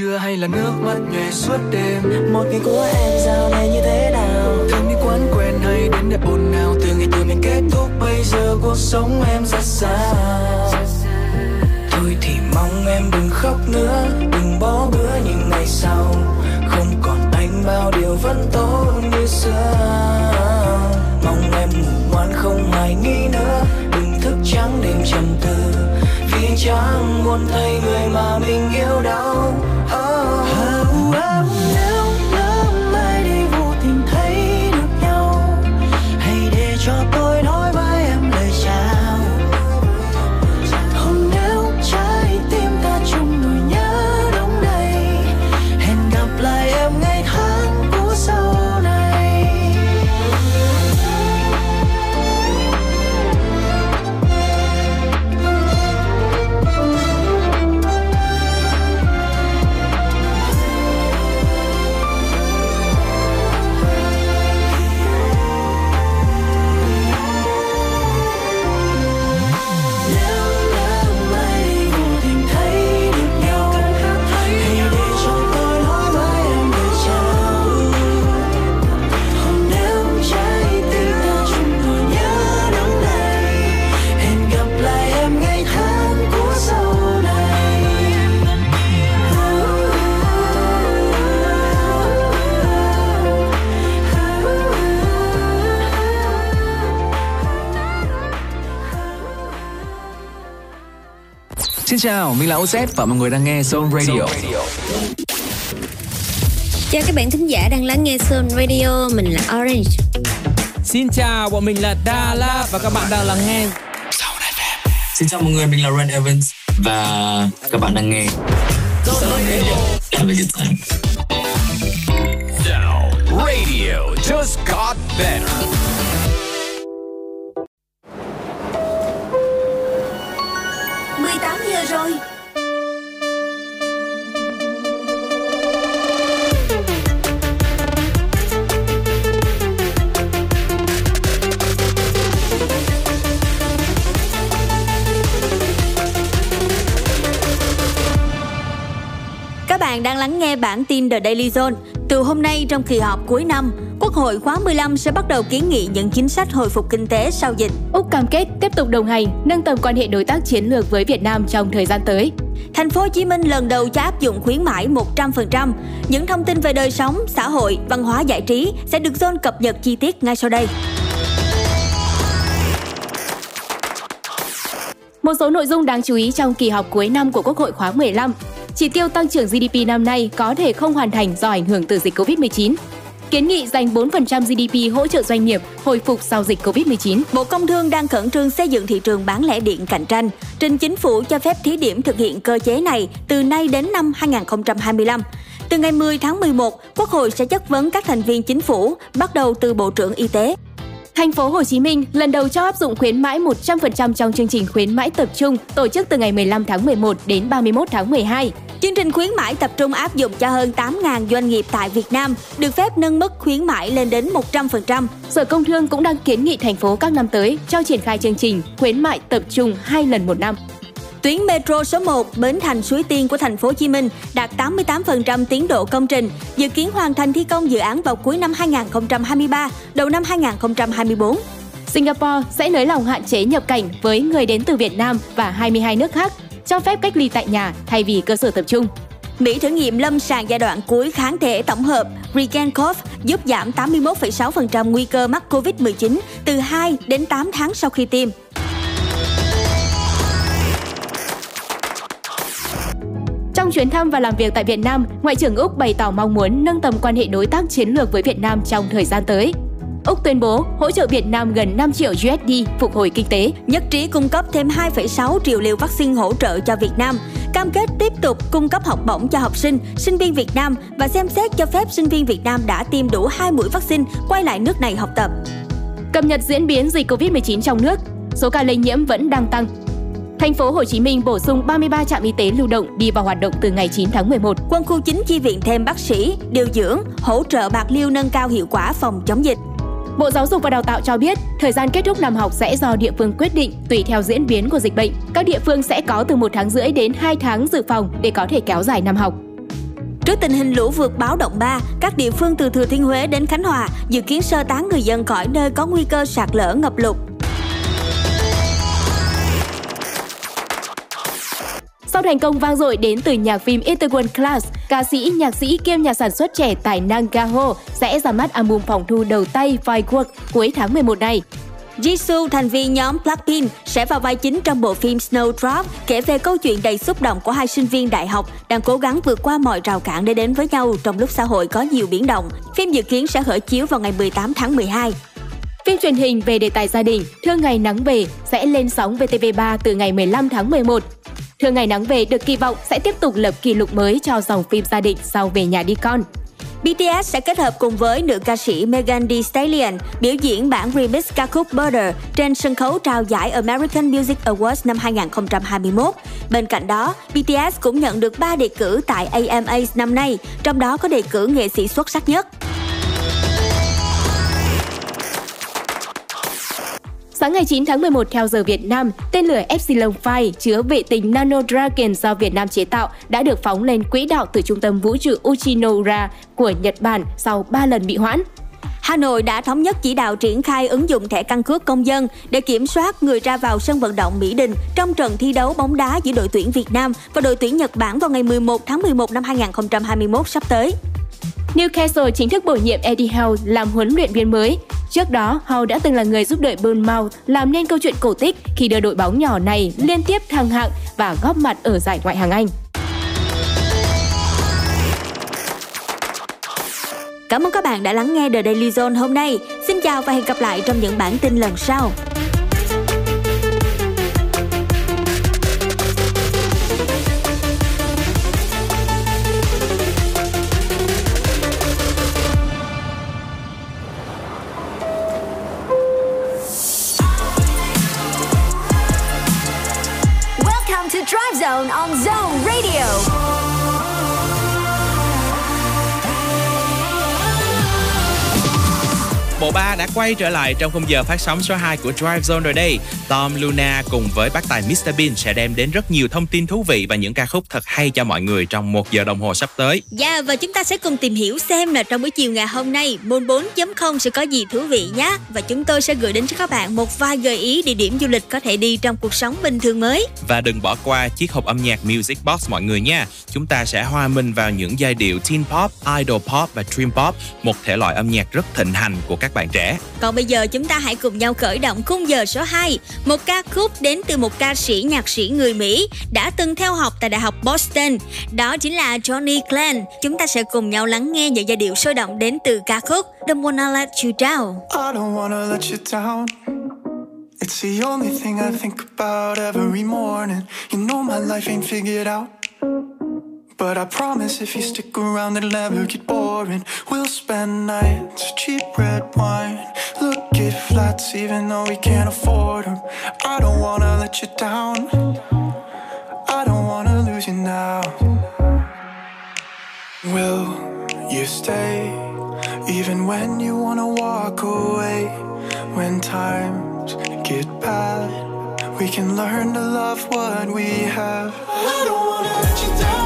chưa hay là nước mắt nhòe suốt đêm? Một ngày của em dạo này như thế nào? Thường đi quán quen hay đến đẹp ồn nào từ ngày từ mình kết thúc bây giờ cuộc sống em ra sao? Thôi thì mong em đừng khóc nữa đừng bỏ bữa những ngày sau. Không còn anh bao điều vẫn tốt như xưa. Mong em ngủ ngoan không hoài nghi nữa. Đừng thức trắng đêm trầm tư vì chẳng muốn thấy người mà mình yêu đau oh. Oh, oh, oh. Xin chào, mình là OZ và mọi người đang nghe Zone Radio. Chào các bạn thính giả đang lắng nghe Sun Radio, mình là Orange. Xin chào, bọn mình là Đà La và các bạn đang lắng nghe Xin chào mọi người, mình là Ren Evans và các bạn đang nghe Have a good time. Sound Radio just got better. Tôi Các bạn đang lắng nghe bản tin The Daily Zone. Từ hôm nay trong kỳ họp cuối năm, Quốc hội khóa 15 sẽ bắt đầu kiến nghị những chính sách hồi phục kinh tế sau dịch. Úc cam kết tiếp tục đồng hành, nâng tầm quan hệ đối tác chiến lược với Việt Nam trong thời gian tới. Thành phố Hồ Chí Minh lần đầu cho áp dụng khuyến mãi 100%. Những thông tin về đời sống, xã hội, văn hóa giải trí sẽ được Zone cập nhật chi tiết ngay sau đây. Một số nội dung đáng chú ý trong kỳ họp cuối năm của Quốc hội khóa 15. Chỉ tiêu tăng trưởng GDP năm nay có thể không hoàn thành do ảnh hưởng từ dịch Covid-19. Kiến nghị dành 4% GDP hỗ trợ doanh nghiệp hồi phục sau dịch Covid-19. Bộ Công Thương đang khẩn trương xây dựng thị trường bán lẻ điện cạnh tranh. Trình chính phủ cho phép thí điểm thực hiện cơ chế này từ nay đến năm 2025. Từ ngày 10 tháng 11, Quốc hội sẽ chất vấn các thành viên chính phủ, bắt đầu từ Bộ trưởng Y tế. Thành phố Hồ Chí Minh lần đầu cho áp dụng khuyến mãi 100% trong chương trình khuyến mãi tập trung tổ chức từ ngày 15 tháng 11 đến 31 tháng 12. Chương trình khuyến mãi tập trung áp dụng cho hơn 8.000 doanh nghiệp tại Việt Nam, được phép nâng mức khuyến mãi lên đến 100%. Sở Công Thương cũng đang kiến nghị thành phố các năm tới cho triển khai chương trình khuyến mại tập trung 2 lần một năm. Tuyến metro số 1 Bến Thành Suối Tiên của thành phố Hồ Chí Minh đạt 88% tiến độ công trình, dự kiến hoàn thành thi công dự án vào cuối năm 2023, đầu năm 2024. Singapore sẽ nới lỏng hạn chế nhập cảnh với người đến từ Việt Nam và 22 nước khác, cho phép cách ly tại nhà thay vì cơ sở tập trung. Mỹ thử nghiệm lâm sàng giai đoạn cuối kháng thể tổng hợp Regencov giúp giảm 81,6% nguy cơ mắc COVID-19 từ 2 đến 8 tháng sau khi tiêm. Trong chuyến thăm và làm việc tại Việt Nam, Ngoại trưởng Úc bày tỏ mong muốn nâng tầm quan hệ đối tác chiến lược với Việt Nam trong thời gian tới. Úc tuyên bố hỗ trợ Việt Nam gần 5 triệu USD phục hồi kinh tế. Nhất trí cung cấp thêm 2,6 triệu liều vaccine hỗ trợ cho Việt Nam, cam kết tiếp tục cung cấp học bổng cho học sinh, sinh viên Việt Nam và xem xét cho phép sinh viên Việt Nam đã tiêm đủ 2 mũi vaccine quay lại nước này học tập. Cập nhật diễn biến dịch Covid-19 trong nước, số ca lây nhiễm vẫn đang tăng. Thành phố Hồ Chí Minh bổ sung 33 trạm y tế lưu động đi vào hoạt động từ ngày 9 tháng 11. Quân khu 9 chi viện thêm bác sĩ, điều dưỡng, hỗ trợ Bạc Liêu nâng cao hiệu quả phòng chống dịch. Bộ Giáo dục và Đào tạo cho biết, thời gian kết thúc năm học sẽ do địa phương quyết định tùy theo diễn biến của dịch bệnh. Các địa phương sẽ có từ 1 tháng rưỡi đến 2 tháng dự phòng để có thể kéo dài năm học. Trước tình hình lũ vượt báo động 3, các địa phương từ Thừa Thiên Huế đến Khánh Hòa dự kiến sơ tán người dân khỏi nơi có nguy cơ sạt lở ngập lụt. Sau thành công vang dội đến từ nhạc phim Itaewon Class, ca sĩ, nhạc sĩ kiêm nhà sản xuất trẻ tài năng Gaho sẽ ra mắt album phòng thu đầu tay Firework cuối tháng 11 này. Jisoo, thành viên nhóm Blackpink, sẽ vào vai chính trong bộ phim Snowdrop, kể về câu chuyện đầy xúc động của hai sinh viên đại học đang cố gắng vượt qua mọi rào cản để đến với nhau trong lúc xã hội có nhiều biến động. Phim dự kiến sẽ khởi chiếu vào ngày 18 tháng 12. Phim truyền hình về đề tài gia đình Thương Ngày Nắng Về sẽ lên sóng VTV3 từ ngày 15 tháng 11. Thường Ngày Nắng Về được kỳ vọng sẽ tiếp tục lập kỷ lục mới cho dòng phim gia đình sau Về Nhà Đi Con. BTS sẽ kết hợp cùng với nữ ca sĩ Megan Thee Stallion biểu diễn bản remix ca khúc Border trên sân khấu trao giải American Music Awards năm 2021. Bên cạnh đó, BTS cũng nhận được 3 đề cử tại AMA năm nay, trong đó có đề cử nghệ sĩ xuất sắc nhất. Sáng ngày 9 tháng 11 theo giờ Việt Nam, tên lửa Epsilon 5 chứa vệ tinh Nano Dragon do Việt Nam chế tạo đã được phóng lên quỹ đạo từ trung tâm vũ trụ Uchinoura của Nhật Bản sau 3 lần bị hoãn. Hà Nội đã thống nhất chỉ đạo triển khai ứng dụng thẻ căn cước công dân để kiểm soát người ra vào sân vận động Mỹ Đình trong trận thi đấu bóng đá giữa đội tuyển Việt Nam và đội tuyển Nhật Bản vào ngày 11 tháng 11 năm 2021 sắp tới. Newcastle chính thức bổ nhiệm Eddie Howe làm huấn luyện viên mới. Trước đó, Howe đã từng là người giúp đội Bournemouth làm nên câu chuyện cổ tích khi đưa đội bóng nhỏ này liên tiếp thăng hạng và góp mặt ở giải ngoại hạng Anh. Cảm ơn các bạn đã lắng nghe The Daily Zone hôm nay. Xin chào và hẹn gặp lại trong những bản tin lần sau. On Zone Bộ ba đã quay trở lại trong khung giờ phát sóng số 2 của Drive Zone rồi đây. Tom Luna cùng với bác tài Mr Bean sẽ đem đến rất nhiều thông tin thú vị và những ca khúc thật hay cho mọi người trong một giờ đồng hồ sắp tới. Dạ yeah, và chúng ta sẽ cùng tìm hiểu xem là trong buổi chiều ngày hôm nay môn 4.0 sẽ có gì thú vị nhé và chúng tôi sẽ gửi đến cho các bạn một vài gợi ý địa điểm du lịch có thể đi trong cuộc sống bình thường mới. Và đừng bỏ qua chiếc hộp âm nhạc Music Box mọi người nha. Chúng ta sẽ hòa mình vào những giai điệu teen pop, idol pop và dream pop, một thể loại âm nhạc rất thịnh hành của các bạn trẻ. Còn bây giờ chúng ta hãy cùng nhau khởi động khung giờ số 2 Một ca khúc đến từ một ca sĩ nhạc sĩ người Mỹ Đã từng theo học tại Đại học Boston Đó chính là Johnny Glenn Chúng ta sẽ cùng nhau lắng nghe những giai điệu sôi động đến từ ca khúc Don't Wanna Let You Down I don't wanna let you down. It's the only thing I think about every morning. You know my life ain't figured out. But I promise if you stick around, it'll never get boring. We'll spend nights, cheap red wine. Look at flats, even though we can't afford them. I don't wanna let you down. I don't wanna lose you now. Will you stay? Even when you wanna walk away, when times get bad, we can learn to love what we have. I don't wanna let you down.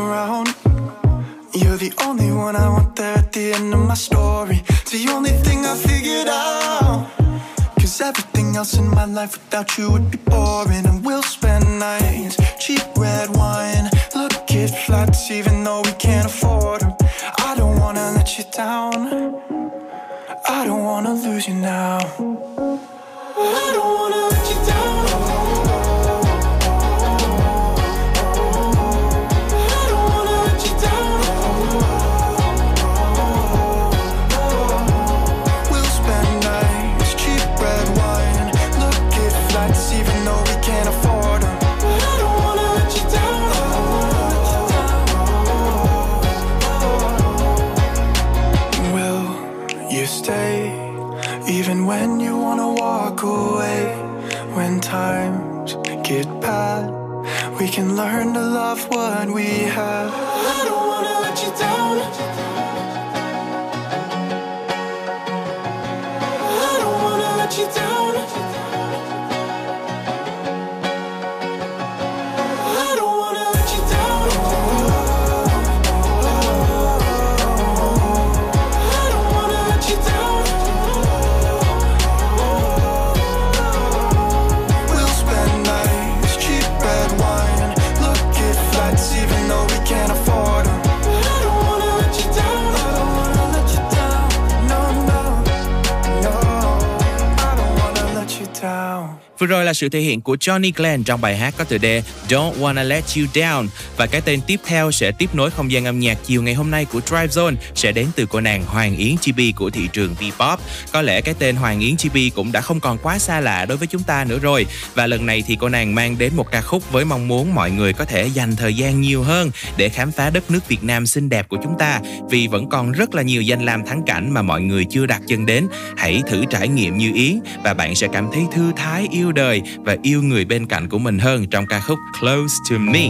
Around. You're the only one I want there at the end of my story. It's the only thing I figured out. Cause everything else in my life without you would be boring. And we'll spend nights, cheap red wine. Look at flats, even though we can't afford them. I don't wanna let you down. I don't wanna lose you now. I don't wanna can learn to love what we Vừa rồi là sự thể hiện của Johnny Glenn trong bài hát có tựa đề Don't Wanna Let You Down và cái tên tiếp theo sẽ tiếp nối không gian âm nhạc chiều ngày hôm nay của Drive Zone sẽ đến từ cô nàng Hoàng Yến Chibi của thị trường V-pop. Có lẽ cái tên Hoàng Yến Chibi cũng đã không còn quá xa lạ đối với chúng ta nữa rồi và lần này thì cô nàng mang đến một ca khúc với mong muốn mọi người có thể dành thời gian nhiều hơn để khám phá đất nước Việt Nam xinh đẹp của chúng ta vì vẫn còn rất là nhiều danh lam thắng cảnh mà mọi người chưa đặt chân đến. Hãy thử trải nghiệm như Yến và bạn sẽ cảm thấy thư thái, yêu đời và yêu người bên cạnh của mình hơn trong ca khúc Close to Me.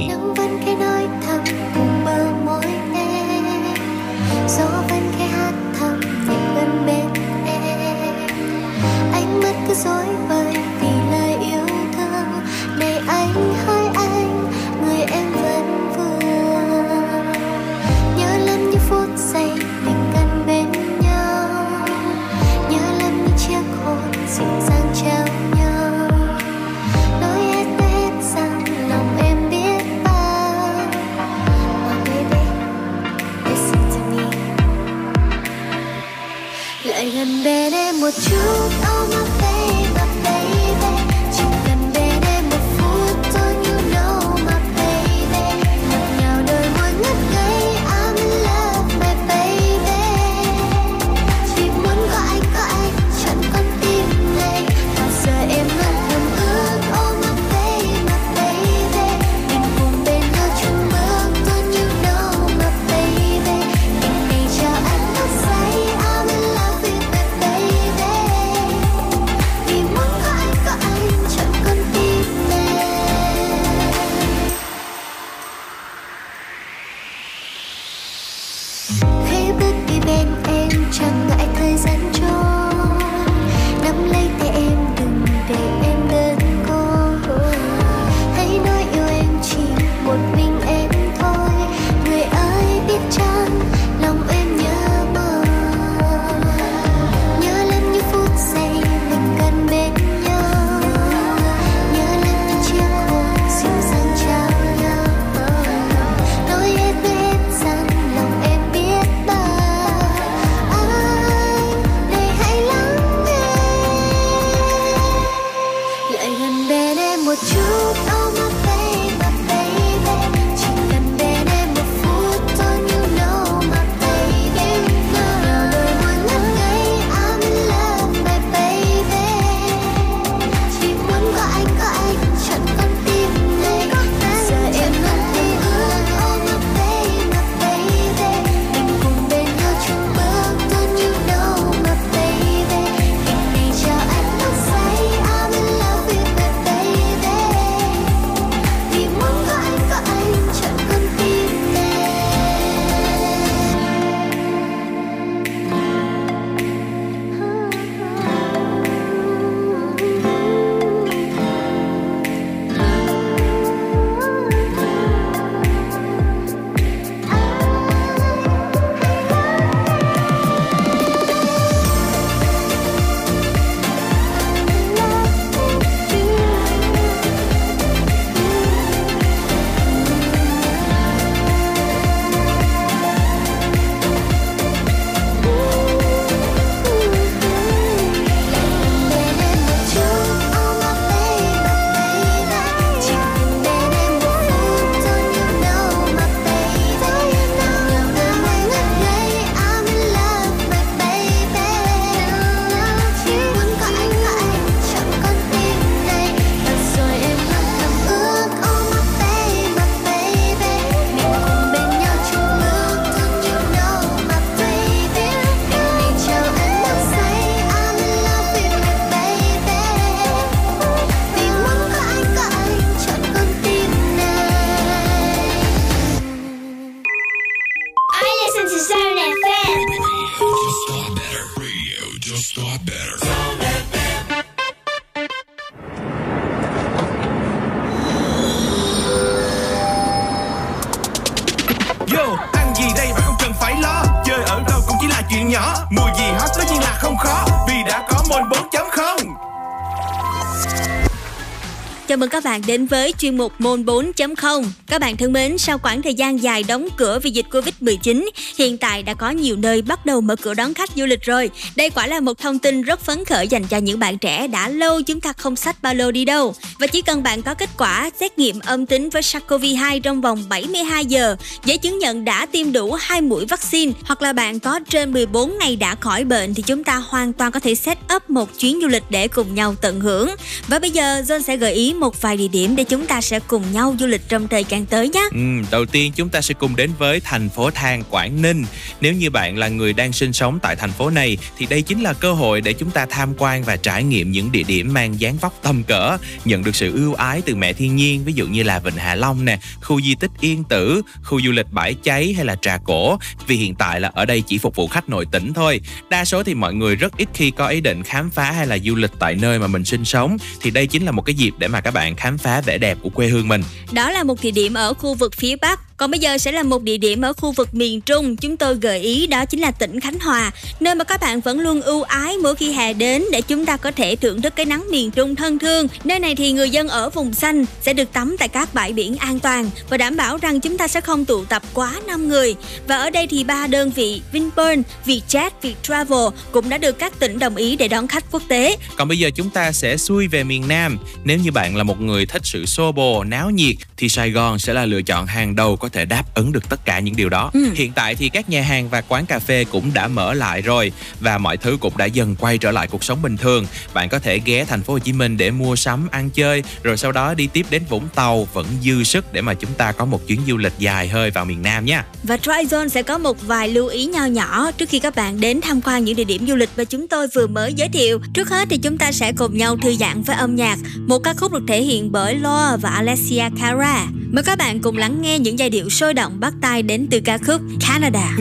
Bạn đến với chuyên mục Môn 4.0. Các bạn thân mến, sau khoảng thời gian dài đóng cửa vì dịch Covid-19, hiện tại đã có nhiều nơi bắt đầu mở cửa đón khách du lịch rồi. Đây quả là một thông tin rất phấn khởi dành cho những bạn trẻ đã lâu chúng ta không sách ba lô đi đâu. Và chỉ cần bạn có kết quả xét nghiệm âm tính với SARS-CoV-2 trong vòng 72 giờ, giấy chứng nhận đã tiêm đủ hai mũi vaccine hoặc là bạn có trên 14 ngày đã khỏi bệnh thì chúng ta hoàn toàn có thể set up một chuyến du lịch để cùng nhau tận hưởng. Và bây giờ John sẽ gợi ý một vài địa điểm để chúng ta sẽ cùng nhau du lịch trong thời gian tới nhé. Ừ, đầu tiên chúng ta sẽ cùng đến với thành phố Thang, Quảng Ninh. Nếu như bạn là người đang sinh sống tại thành phố này thì đây chính là cơ hội để chúng ta tham quan và trải nghiệm những địa điểm mang dáng vóc tầm cỡ, nhận được sự ưu ái từ mẹ thiên nhiên, ví dụ như là Vịnh Hạ Long nè, khu di tích Yên Tử, khu du lịch Bãi Cháy hay là Trà Cổ. Vì hiện tại là ở đây chỉ phục vụ khách nội tỉnh thôi. Đa số thì mọi người rất ít khi có ý định khám phá hay là du lịch tại nơi mà mình sinh sống thì đây chính là một cái dịp để mà các bạn khám phá vẻ đẹp của quê hương mình. Đó là một địa điểm ở khu vực phía Bắc. Còn bây giờ sẽ là một địa điểm ở khu vực miền Trung. Chúng tôi gợi ý đó chính là tỉnh Khánh Hòa, nơi mà các bạn vẫn luôn ưu ái mỗi khi hè đến để chúng ta có thể thưởng thức cái nắng miền Trung thân thương. Nơi này thì người dân ở vùng xanh sẽ được tắm tại các bãi biển an toàn và đảm bảo rằng chúng ta sẽ không tụ tập quá 5 người. Và ở đây thì ba đơn vị Vinpearl, Vietjet, Viettravel cũng đã được các tỉnh đồng ý để đón khách quốc tế. Còn bây giờ chúng ta sẽ xuôi về miền Nam. Nếu như bạn là một người thích sự xô bồ, náo nhiệt thì Sài Gòn sẽ là lựa chọn hàng đầu có thể đáp ứng được tất cả những điều đó. Ừ. Hiện tại thì các nhà hàng và quán cà phê cũng đã mở lại rồi và mọi thứ cũng đã dần quay trở lại cuộc sống bình thường. Bạn có thể ghé thành phố Hồ Chí Minh để mua sắm, ăn chơi rồi sau đó đi tiếp đến Vũng Tàu vẫn dư sức để mà chúng ta có một chuyến du lịch dài hơi vào miền Nam nha. Và Tryzone sẽ có một vài lưu ý nho nhỏ trước khi các bạn đến tham quan những địa điểm du lịch mà chúng tôi vừa mới giới thiệu. Trước hết thì chúng ta sẽ cùng nhau thư giãn với âm nhạc. Một ca khúc được thể hiện bởi Loa và Alessia Cara. Mời các bạn cùng lắng nghe những giai điệu sôi động bắt tay đến từ ca khúc Canada.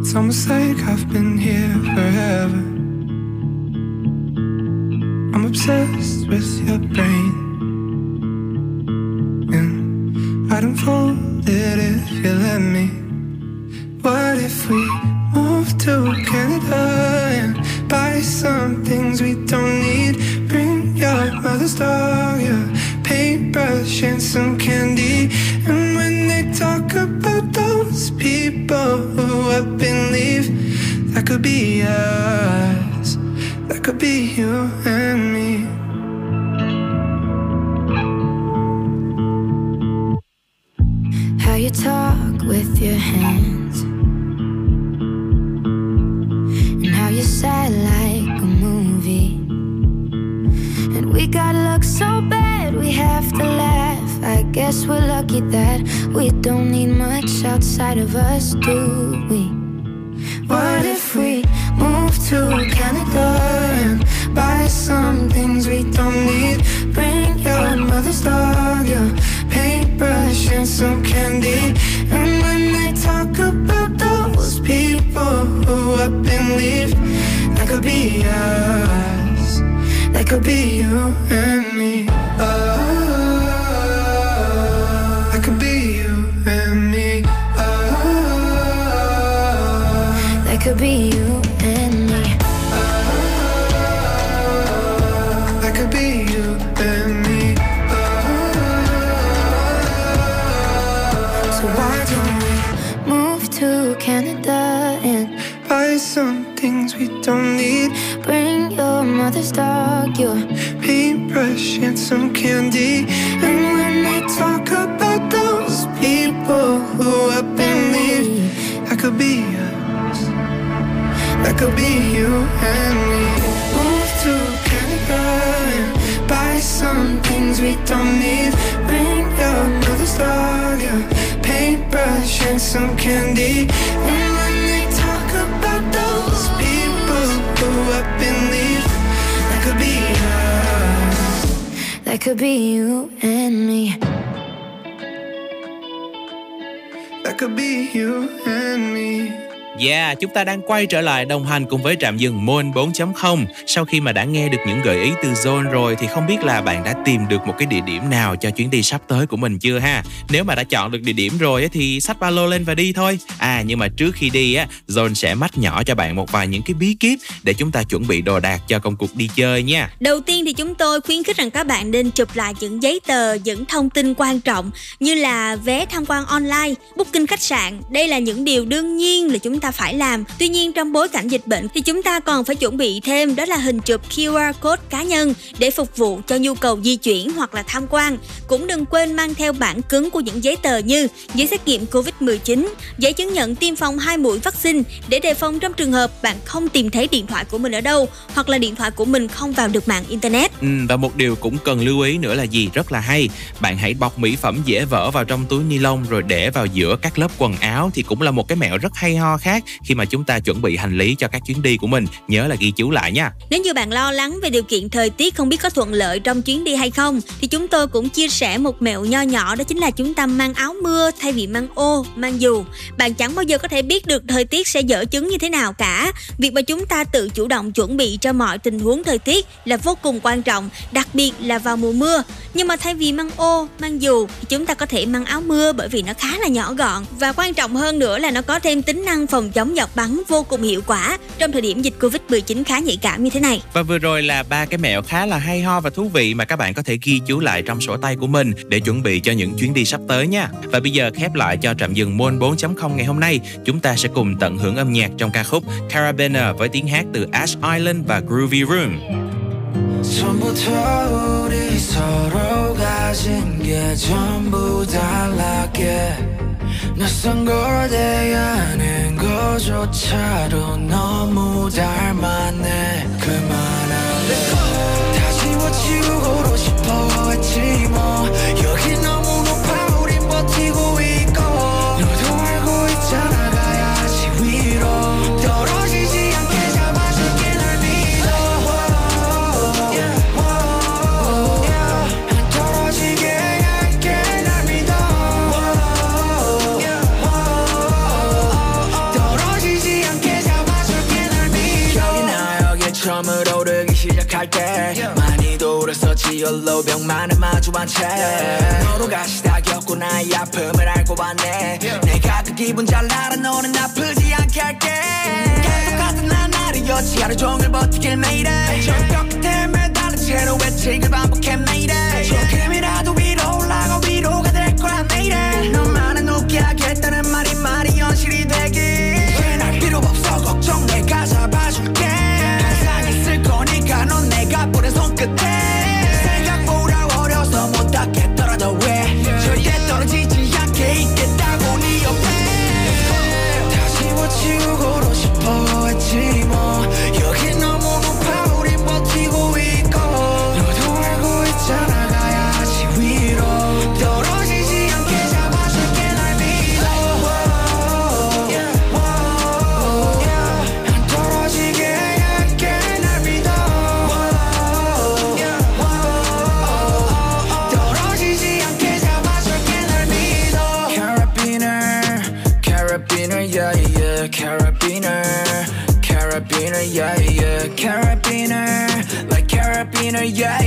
It's almost like I've been here forever. I'm obsessed with your brain. And I'd unfold it if you let me. What if we move to Canada and buy some things we don't need? Bring your mother's dog, your paintbrush, and some candy. And when they talk about those people who up and leave, that could be us, that could be you and me. How you talk with your hands, guess we're lucky that we don't need much outside of us, do we? What if we move to Canada and buy some things we don't need? Bring your mother's dog, your paintbrush, and some candy. And when they talk about those people who up and leave, that could be us. That could be you and me. Oh, don't need? Bring your mother's dog, your paintbrush, and some candy. And when they talk about those people who up and leave, that could be us. That could be you and me. Move to Canada and buy some things we don't need. Bring your mother's dog, your paintbrush, and some candy. And up and leave, that could be us. that could be you and me. That could be you and me. Yeah, chúng ta đang quay trở lại đồng hành cùng với trạm dừng Moon 4.0 Sau khi mà đã nghe được những gợi ý từ Zone rồi Thì không biết là bạn đã tìm được một cái địa điểm nào cho chuyến đi sắp tới của mình chưa ha? Nếu mà đã chọn được địa điểm rồi thì xách ba lô lên và đi thôi. À nhưng mà trước khi đi á Zone sẽ mách nhỏ cho bạn một vài những cái bí kíp Để chúng ta chuẩn bị đồ đạc cho công cuộc đi chơi nha. Đầu tiên thì chúng tôi khuyến khích rằng các bạn nên chụp lại những giấy tờ, những thông tin quan trọng như là vé tham quan online, booking khách sạn. Đây là những điều đương nhiên là chúng ta ta phải làm. Tuy nhiên trong bối cảnh dịch bệnh thì chúng ta còn phải chuẩn bị thêm đó là hình chụp QR code cá nhân để phục vụ cho nhu cầu di chuyển hoặc là tham quan. Cũng đừng quên mang theo bản cứng của những giấy tờ như giấy xét nghiệm Covid-19, giấy chứng nhận tiêm phòng hai mũi vaccine để đề phòng trong trường hợp bạn không tìm thấy điện thoại của mình ở đâu hoặc là điện thoại của mình không vào được mạng internet. Ừ, và một điều cũng cần lưu ý nữa là gì rất là hay bạn hãy bọc mỹ phẩm dễ vỡ vào trong túi ni lông rồi để vào giữa các lớp quần áo thì cũng là một cái mẹo rất hay ho khác khi mà chúng ta chuẩn bị hành lý cho các chuyến đi của mình nhớ là ghi chú lại nha Nếu như bạn lo lắng về điều kiện thời tiết không biết có thuận lợi trong chuyến đi hay không thì chúng tôi cũng chia sẻ một mẹo nho nhỏ đó chính là chúng ta mang áo mưa thay vì mang ô, mang dù. Bạn chẳng bao giờ có thể biết được thời tiết sẽ dở chứng như thế nào cả. Việc mà chúng ta tự chủ động chuẩn bị cho mọi tình huống thời tiết là vô cùng quan trọng, đặc biệt là vào mùa mưa. Nhưng mà thay vì mang ô, mang dù thì chúng ta có thể mang áo mưa bởi vì nó khá là nhỏ gọn và quan trọng hơn nữa là nó có thêm tính năng phòng chống giọt bắn vô cùng hiệu quả trong thời điểm dịch Covid-19 khá nhạy cảm như thế này. Và vừa rồi là ba cái mẹo khá là hay ho và thú vị mà các bạn có thể ghi chú lại trong sổ tay của mình để chuẩn bị cho những chuyến đi sắp tới nha. Và bây giờ khép lại cho trạm dừng Môn 4.0 ngày hôm nay, chúng ta sẽ cùng tận hưởng âm nhạc trong ca khúc Carabiner với tiếng hát từ Ash Island và Groovy Room. 처음부터 우리 서로 가진 게 전부 달랐게 낯선 걸 대하는 것조차도 너무 닮았네 그만 처음으로 오르기 시작할 때 많이도 울었었지 연로병 많은 마주한 채 너로 가시다 겪고 나의 아픔을 알고 봤네. 내가 그 기분 잘 알아 너는 아프지 않게 할게. 똑같은 나날이었지 하루 종일 버티길 매일에. 저벽 끝에 매달린 채로 외치길 반복해 매일에. 조금이라도 위로 올라가 위로가 될 거야 매일에. 너만은 웃게 하겠다는 말이 말이 Por eso aunque yeah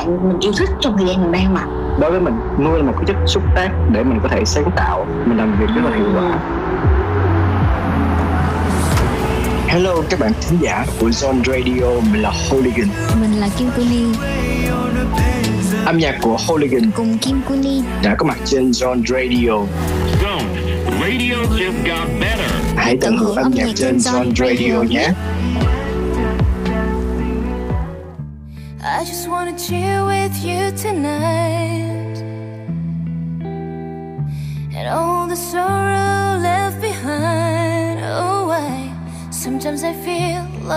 bạn mình yêu thích trong thời gian đây không ạ đối với mình mưa là một cái chất xúc tác để mình có thể sáng tạo mình làm việc rất là hiệu quả Hello các bạn thính giả của Zone Radio, mình là Hooligan. Mình là Kim Kuni. Âm nhạc của Hooligan Cùng Kim Kuni. đã có mặt trên Zone Radio. Radio just got better. Hãy tận hưởng âm nhạc trên Zone Radio nhé.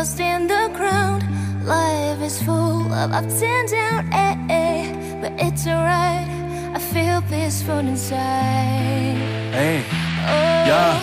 Lost in the crowd Life is full of ups and downs eh, eh. But it's alright I feel peaceful inside Ê, yeah.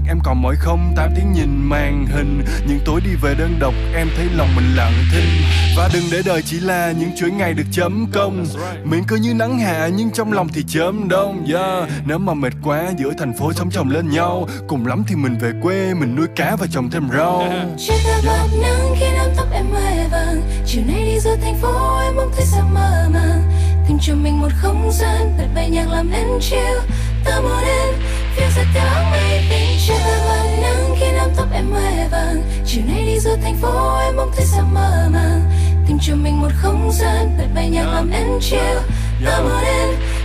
Mắt em còn mỏi không? Tám tiếng nhìn màn hình. Những tối đi về đơn độc, em thấy lòng mình lặng thinh. Và đừng để đời chỉ là những chuỗi ngày được chấm công. Miệng cứ như nắng hạ, nhưng trong lòng thì chớm đông. Yeah. Nếu mà mệt quá, giữa thành phố sống chồng lên nhau. Cùng lắm thì mình về quê, mình nuôi cá và trồng thêm rau. Chỉ ta bạt nắng khi nắm tóc em hoe vàng. Chiều nay đi giữa thành phố, em mong thấy sao mơ màng. Tìm cho mình một không gian bật bay nhạc làm em chill. Ta muốn em phiêu giật theo áng mây tình Chỉ ta bạt nắng khi nắm tóc em hoe vàng. Chiều nay đi giữa thành phố em mong thấy sao mơ màng. Tìm cho mình một không gian bật bay nhạc làm em chill. Ta muốn em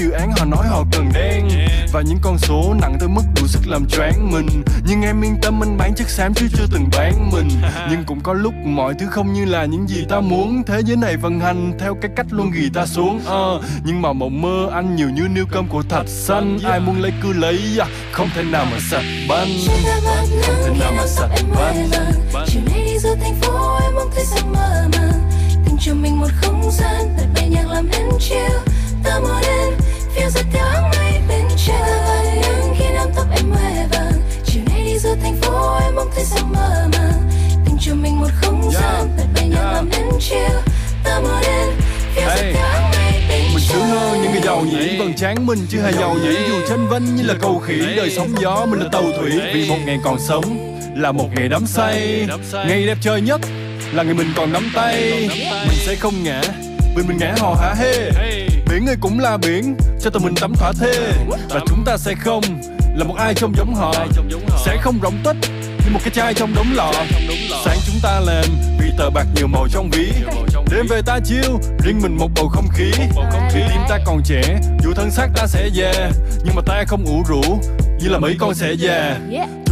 dự án họ nói họ cần đen. Và những con số nặng tới mức đủ sức làm choáng mình. Nhưng em yên tâm anh bán chất xám chứ chưa từng bán mình. Nhưng cũng có lúc mọi thứ không như là những gì ta muốn. Thế giới này vận hành theo cái cách luôn ghi ta xuống Ờ, Nhưng mà mộng mơ anh nhiều như niêu cơm của thạch xanh. Ai muốn lấy cứ lấy, à, không thể nào mà sạch banh. Không thể nào mà sạch banh. Chiều nay đi giữa thành phố em mong thấy sao mơ màng Tìm cho mình một không gian bật bay nhạc làm em chill giàu nhỉ mình chứ hề giàu nhỉ Dù tranh vân như là cầu khỉ. Đời sóng gió mình là tàu thủy, Vì một ngày còn sống là một ngày đắm say. Ngày đẹp trời nhất là ngày mình còn nắm tay. Mình sẽ không ngã, Vì mình ngã hò hả hê. Biển ơi cũng là biển, Cho tụi mình tắm thỏa thê. Và chúng ta sẽ không là một ai trông giống họ. Sẽ không rỗng tích như một cái chai trong đống lọ Sáng chúng ta làm vì tờ bạc nhiều màu trong ví. Đêm về ta chiêu riêng mình một bầu không khí. Vì tim ta còn trẻ dù thân xác ta sẽ già Nhưng mà ta không ủ rũ như là mấy con sẽ già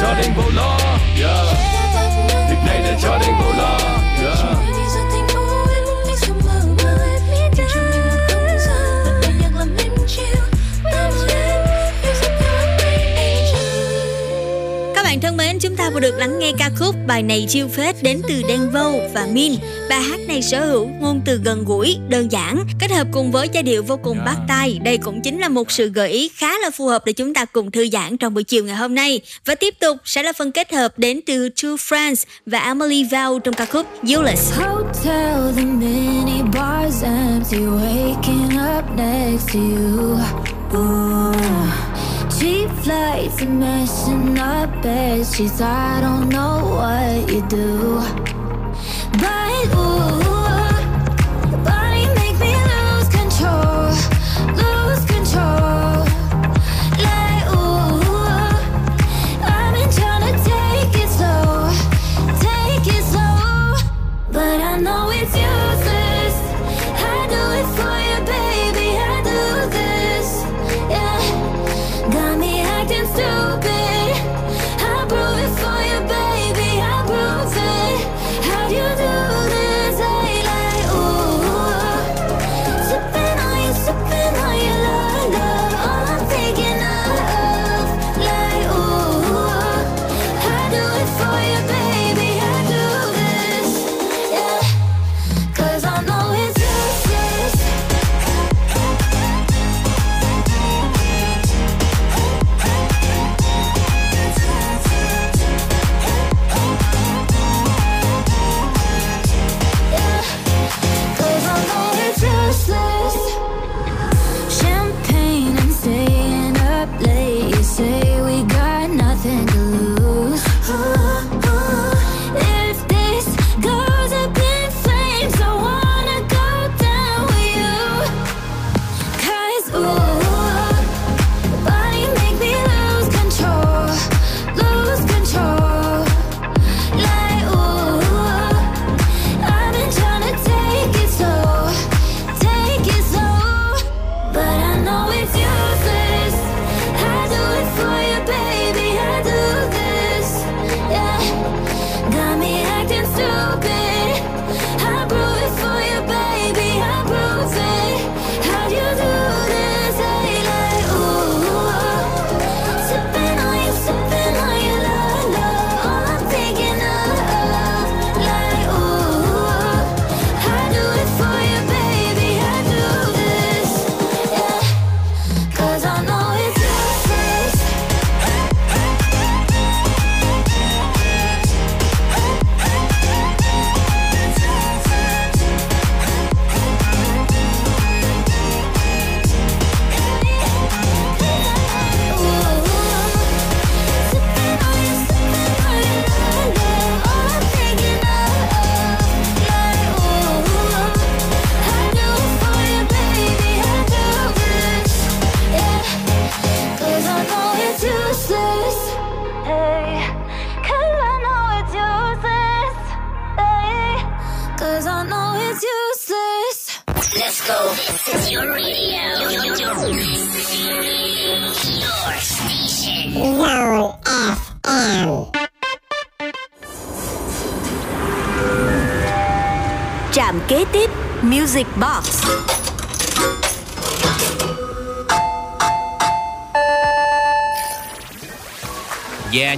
Jordan Bolo Yeah They play the Jordan Bolo bạn thân mến, chúng ta vừa được lắng nghe ca khúc bài này chiêu phết đến từ Đen Vâu và Min. Bài hát này sở hữu ngôn từ gần gũi, đơn giản, kết hợp cùng với giai điệu vô cùng bắt tai. Đây cũng chính là một sự gợi ý khá là phù hợp để chúng ta cùng thư giãn trong buổi chiều ngày hôm nay. Và tiếp tục sẽ là phần kết hợp đến từ Two Friends và Emily Val trong ca khúc Useless. Hotel, the mini bars empty, waking up next to you. Ooh. Cheap flights and messing up bed sheets. I don't know what you do, but ooh, body make me lose control, lose control.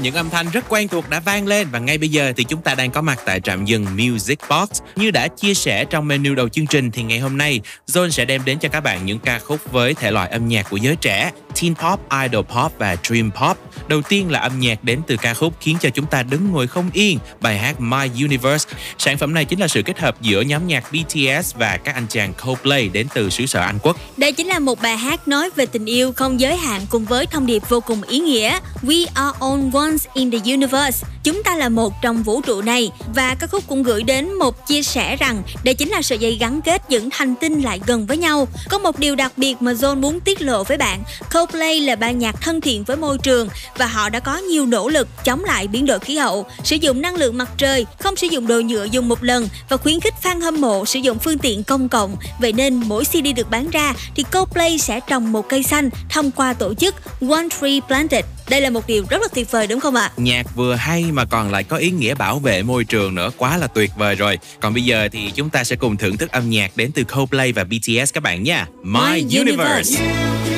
Những âm thanh rất quen thuộc đã vang lên và ngay bây giờ thì chúng ta đang có mặt tại trạm dừng Music Box. Như đã chia sẻ trong menu đầu chương trình thì ngày hôm nay Zone sẽ đem đến cho các bạn những ca khúc với thể loại âm nhạc của giới trẻ, teen pop, idol pop và dream pop. Đầu tiên là âm nhạc đến từ ca khúc khiến cho chúng ta đứng ngồi không yên, bài hát My Universe. Sản phẩm này chính là sự kết hợp giữa nhóm nhạc BTS và các anh chàng Coldplay đến từ xứ sở Anh Quốc. Đây chính là một bài hát nói về tình yêu không giới hạn cùng với thông điệp vô cùng ý nghĩa We are all ones in the universe Chúng ta là một trong vũ trụ này Và ca khúc cũng gửi đến một chia sẻ rằng Đây chính là sợi dây gắn kết những hành tinh lại gần với nhau Có một điều đặc biệt mà John muốn tiết lộ với bạn Coldplay là ban nhạc thân thiện với môi trường Và họ đã có nhiều nỗ lực chống lại biến đổi khí hậu Sử dụng năng lượng mặt trời Không sử dụng đồ nhựa dùng một lần Và khuyến khích fan hâm mộ sử dụng phương tiện công cộng Vậy nên mỗi CD được bán ra Thì Coldplay sẽ trồng một cây xanh Thông qua tổ chức One Tree Planted đây là một điều rất là tuyệt vời đúng không ạ? Nhạc vừa hay mà còn lại có ý nghĩa bảo vệ môi trường nữa quá là tuyệt vời rồi. Còn bây giờ thì chúng ta sẽ cùng thưởng thức âm nhạc đến từ Coldplay và BTS các bạn nha. My, My Universe. Universe.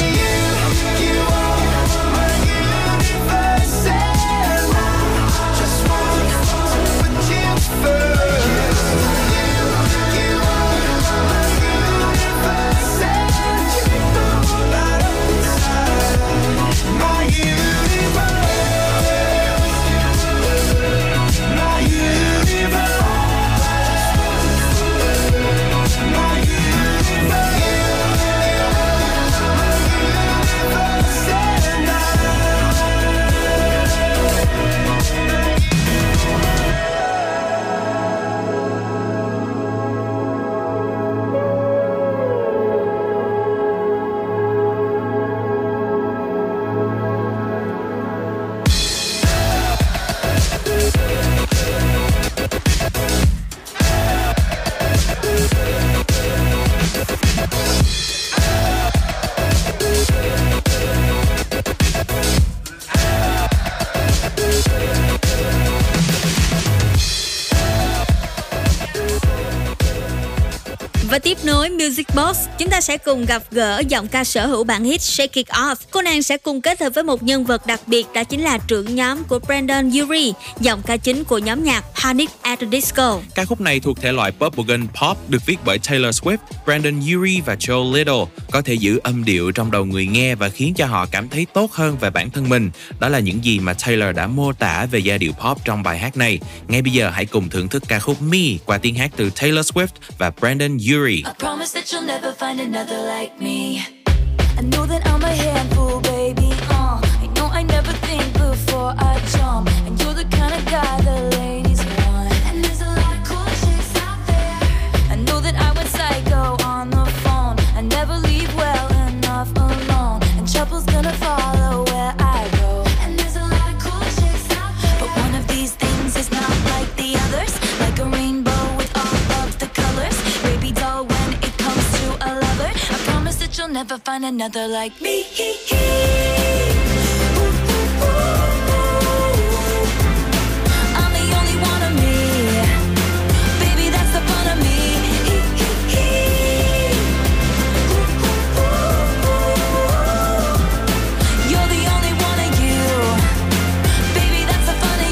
Music Box, chúng ta sẽ cùng gặp gỡ giọng ca sở hữu bản hit Shake It Off. Cô nàng sẽ cùng kết hợp với một nhân vật đặc biệt đó chính là trưởng nhóm của Brandon Yuri, giọng ca chính của nhóm nhạc Panic at the Disco. Ca khúc này thuộc thể loại bubblegum pop được viết bởi Taylor Swift, Brandon Yuri và Joe Little, có thể giữ âm điệu trong đầu người nghe và khiến cho họ cảm thấy tốt hơn về bản thân mình. Đó là những gì mà Taylor đã mô tả về giai điệu pop trong bài hát này. Ngay bây giờ hãy cùng thưởng thức ca khúc Me qua tiếng hát từ Taylor Swift và Brandon Urie. I promise that you'll never find another like me. I know that I'm a handful, baby. Uh, I know I never think before I jump, and you're the kind of guy the lady.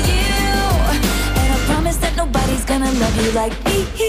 You. And I promise that nobody's gonna love you like me.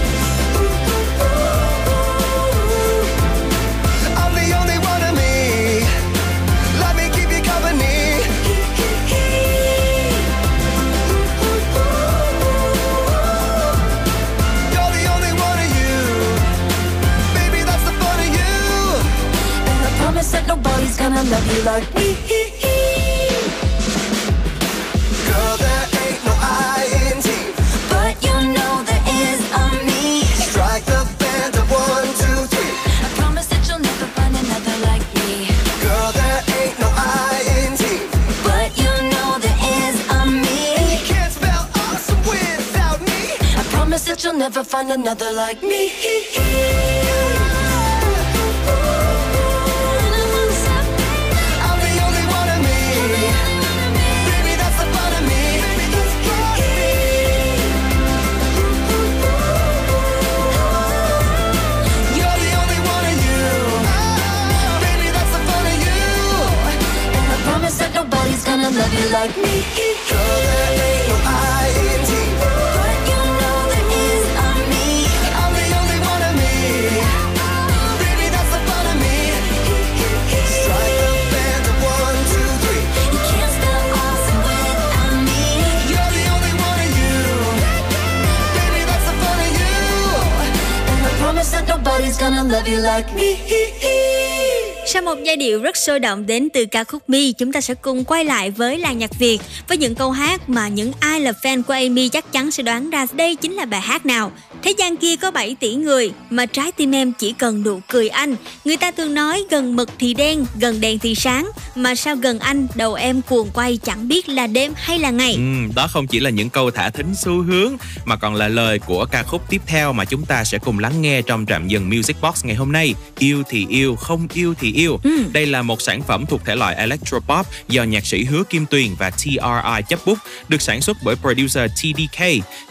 That nobody's gonna love you like me. Girl, there ain't no I in team. But you know there is a me. Strike the band of one, two, three. I promise that you'll never find another like me. Girl, there ain't no I in team. But you know there is a me. You can't spell awesome without me. I promise that you'll never find another like me. Love you like me. But you know me. I'm the only one of me. Baby, that's the fun of me. Strike the band of one, two, three. You can't me. You're the only one of you. Baby, that's the fun of you. And I promise that nobody's gonna love you like me. Sau một giai điệu rất sôi động đến từ ca khúc Mi, chúng ta sẽ cùng quay lại với làng nhạc Việt với những câu hát mà những ai là fan của Amy chắc chắn sẽ đoán ra đây chính là bài hát nào. Thế gian kia có 7 tỷ người mà trái tim em chỉ cần nụ cười anh. Người ta thường nói gần mực thì đen, gần đèn thì sáng, mà sao gần anh đầu em cuồng quay chẳng biết là đêm hay là ngày. Ừ, đó không chỉ là những câu thả thính xu hướng mà còn là lời của ca khúc tiếp theo mà chúng ta sẽ cùng lắng nghe trong trạm dừng Music Box ngày hôm nay. Yêu thì yêu, không yêu thì yêu. Đây là một sản phẩm thuộc thể loại electropop do nhạc sĩ Hứa Kim Tuyền và TRI chấp bút, được sản xuất bởi producer TDK.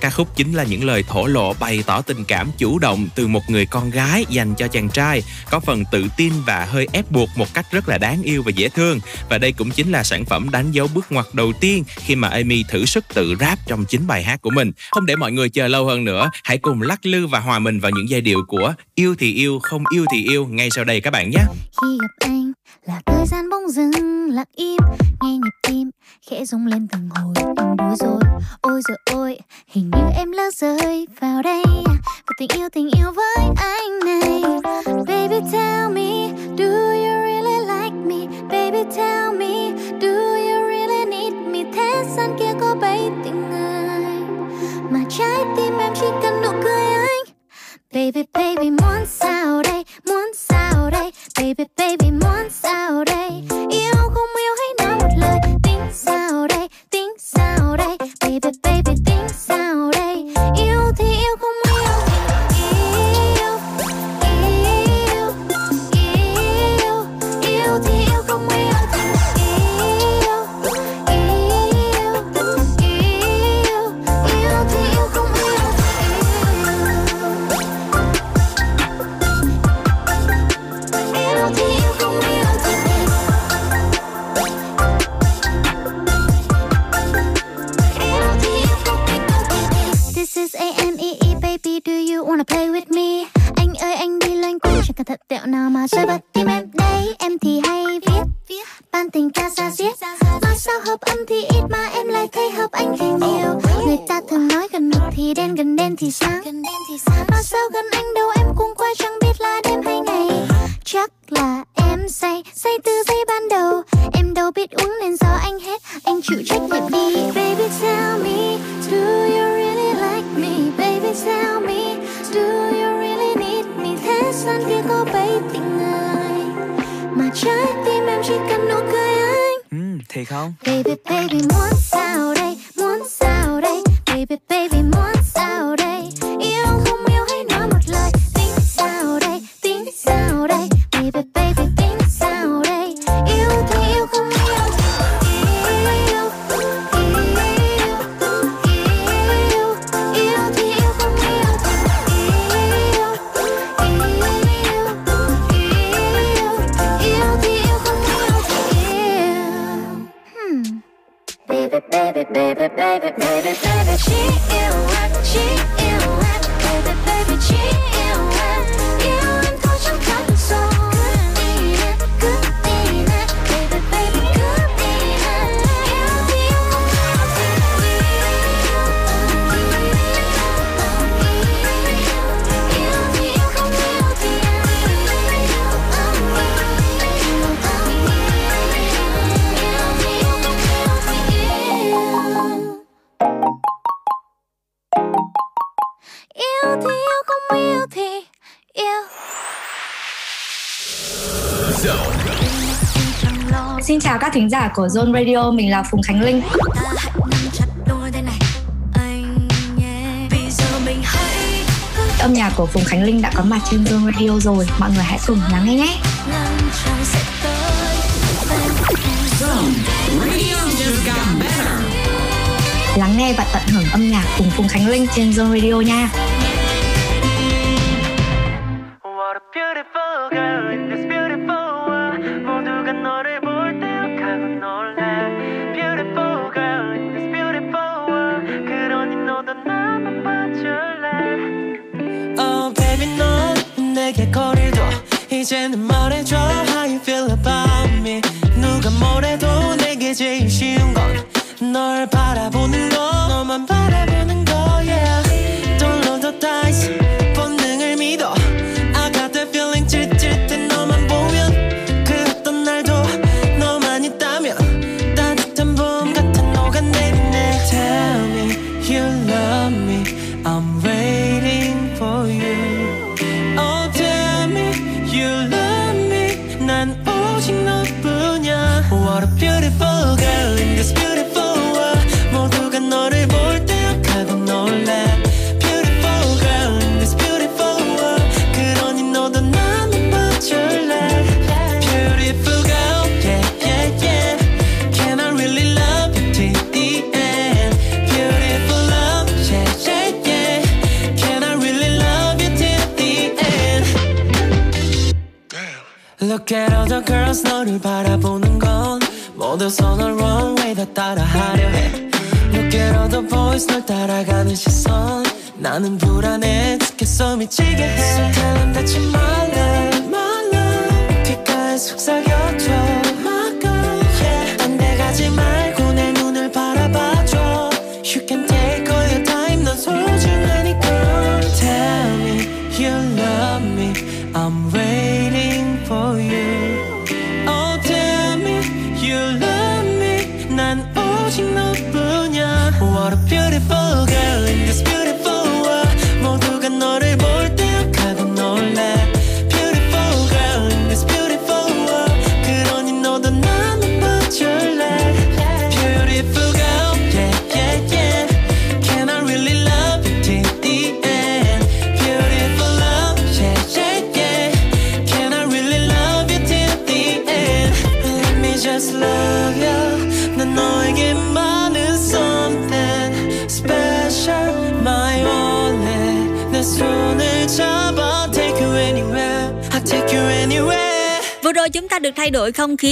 Ca khúc chính là những lời thổ lộ bày tỏ tình cảm chủ động từ một người con gái dành cho chàng trai, có phần tự tin và hơi ép buộc một cách rất là đáng yêu và dễ thương. Và đây cũng chính là sản phẩm đánh dấu bước ngoặt đầu tiên khi mà Amy thử sức tự rap trong chính bài hát của mình. Không để mọi người chờ lâu hơn nữa, hãy cùng lắc lư và hòa mình vào những giai điệu của Yêu thì yêu, không yêu thì yêu ngay sau đây các bạn nhé. khi gặp anh là thời gian bỗng dừng lặng im nghe nhịp tim khẽ rung lên từng hồi em bối rồi ôi giờ ôi hình như em lỡ rơi vào đây à. và tình yêu tình yêu với anh này. Baby tell me do you really like me? Baby tell me do you really need me? Thế gian kia có bấy tình người mà trái tim em chỉ cần nụ cười anh. Baby, baby, muốn giả của Zone Radio, mình là Phùng Khánh Linh. Âm nhạc của Phùng Khánh Linh đã có mặt trên Zone Radio rồi, mọi người hãy cùng lắng nghe nhé. Lắng nghe và tận hưởng âm nhạc cùng Phùng Khánh Linh trên Zone Radio nha.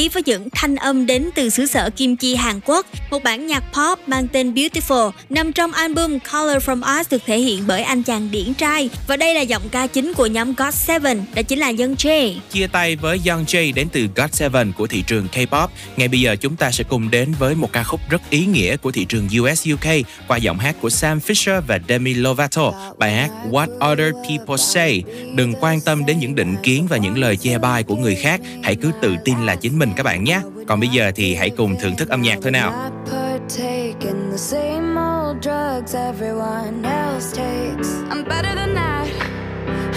với những thanh âm đến từ xứ sở kim chi Hàn Quốc một bản nhạc pop mang tên Beautiful nằm trong album Color From Us được thể hiện bởi anh chàng điển trai và đây là giọng ca chính của nhóm GOT7 đó chính là Young Jae. Chia tay với Young Jae đến từ GOT7 của thị trường K-pop. Ngay bây giờ chúng ta sẽ cùng đến với một ca khúc rất ý nghĩa của thị trường US UK qua giọng hát của Sam Fisher và Demi Lovato, bài hát What Other People Say. Đừng quan tâm đến những định kiến và những lời che bai của người khác, hãy cứ tự tin là chính mình các bạn nhé. Còn bây giờ thì hãy cùng thưởng thức âm nhạc thôi nào. taking the same old drugs everyone else takes. I'm better than that.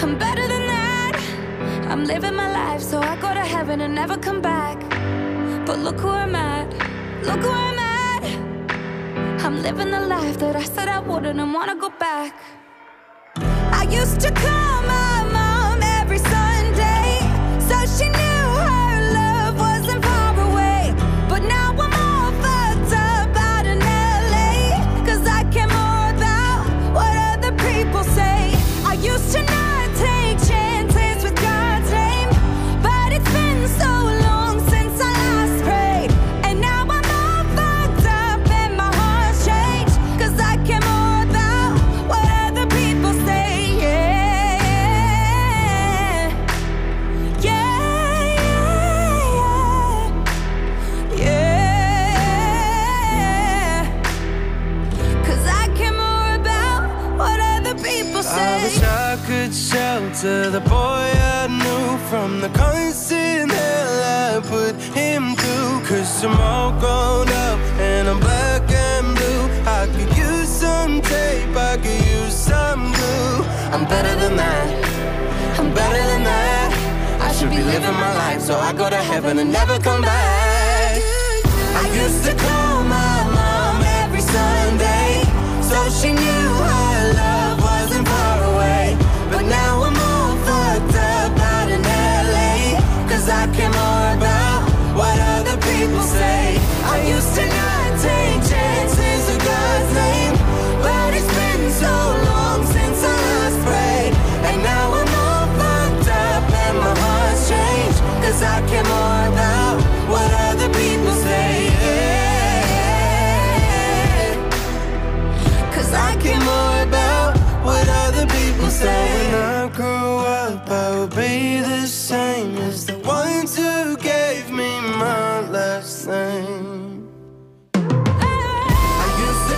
I'm better than that. I'm living my life so I go to heaven and never come back. But look who I'm at. Look who I'm at. I'm living the life that I said I wouldn't and wanna go back. I used to come out. To the boy I knew from the constant hell I put him through. Cause I'm all grown up and I'm black and blue. I could use some tape, I could use some glue. I'm better than that, I'm better than that. I should be living my life so I go to heaven and never come back. I used to call my mom every Sunday so she knew Cause I care more about what other people say. Cause I care more about what other people say. When I grow up, I will be the same as the ones who gave me my last name. I used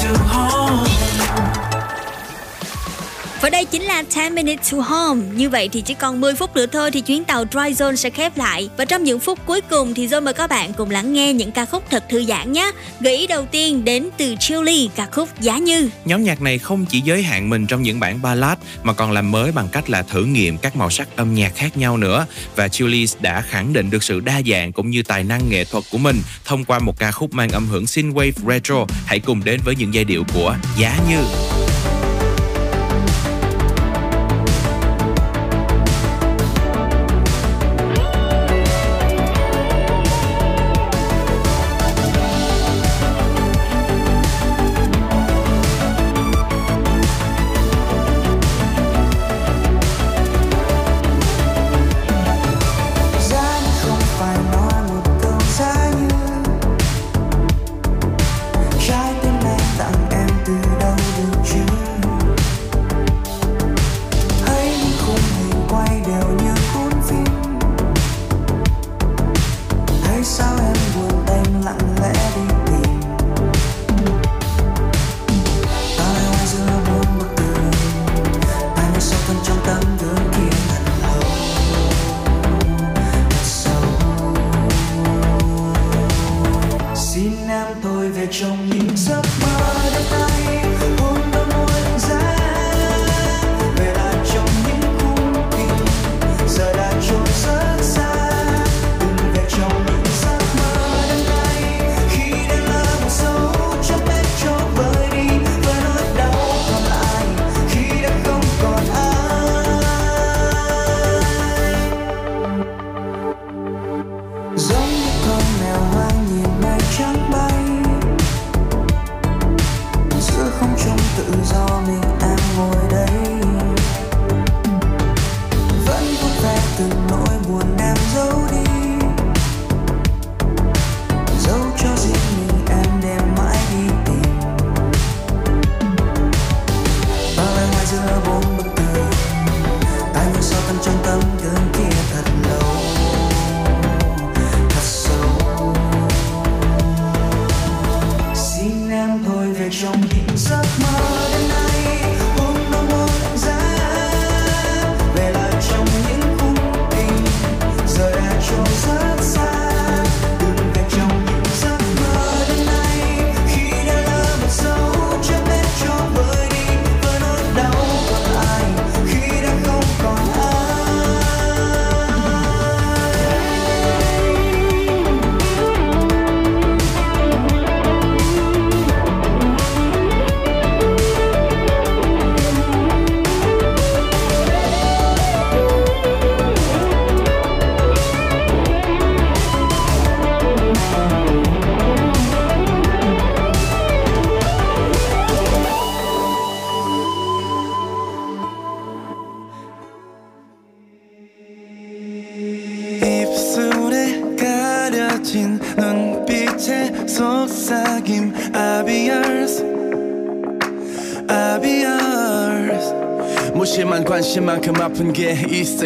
to home. Và đây chính là 10 Minutes to Home. Như vậy thì chỉ còn 10 phút nữa thôi thì chuyến tàu Dry Zone sẽ khép lại. Và trong những phút cuối cùng thì Zone mời các bạn cùng lắng nghe những ca khúc thật thư giãn nhé. Gợi ý đầu tiên đến từ Chillies ca khúc Giá Như. Nhóm nhạc này không chỉ giới hạn mình trong những bản ballad, mà còn làm mới bằng cách là thử nghiệm các màu sắc âm nhạc khác nhau nữa và Chillies đã khẳng định được sự đa dạng cũng như tài năng nghệ thuật của mình thông qua một ca khúc mang âm hưởng synthwave retro. Hãy cùng đến với những giai điệu của Giá Như.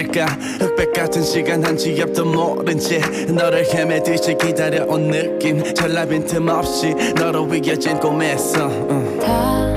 있을까 흑백 같은 시간 한지 앞도 모른 채 너를 헤매듯이 기다려온 느낌 전라 빈틈 없이 너로 이겨진 꿈에서 응.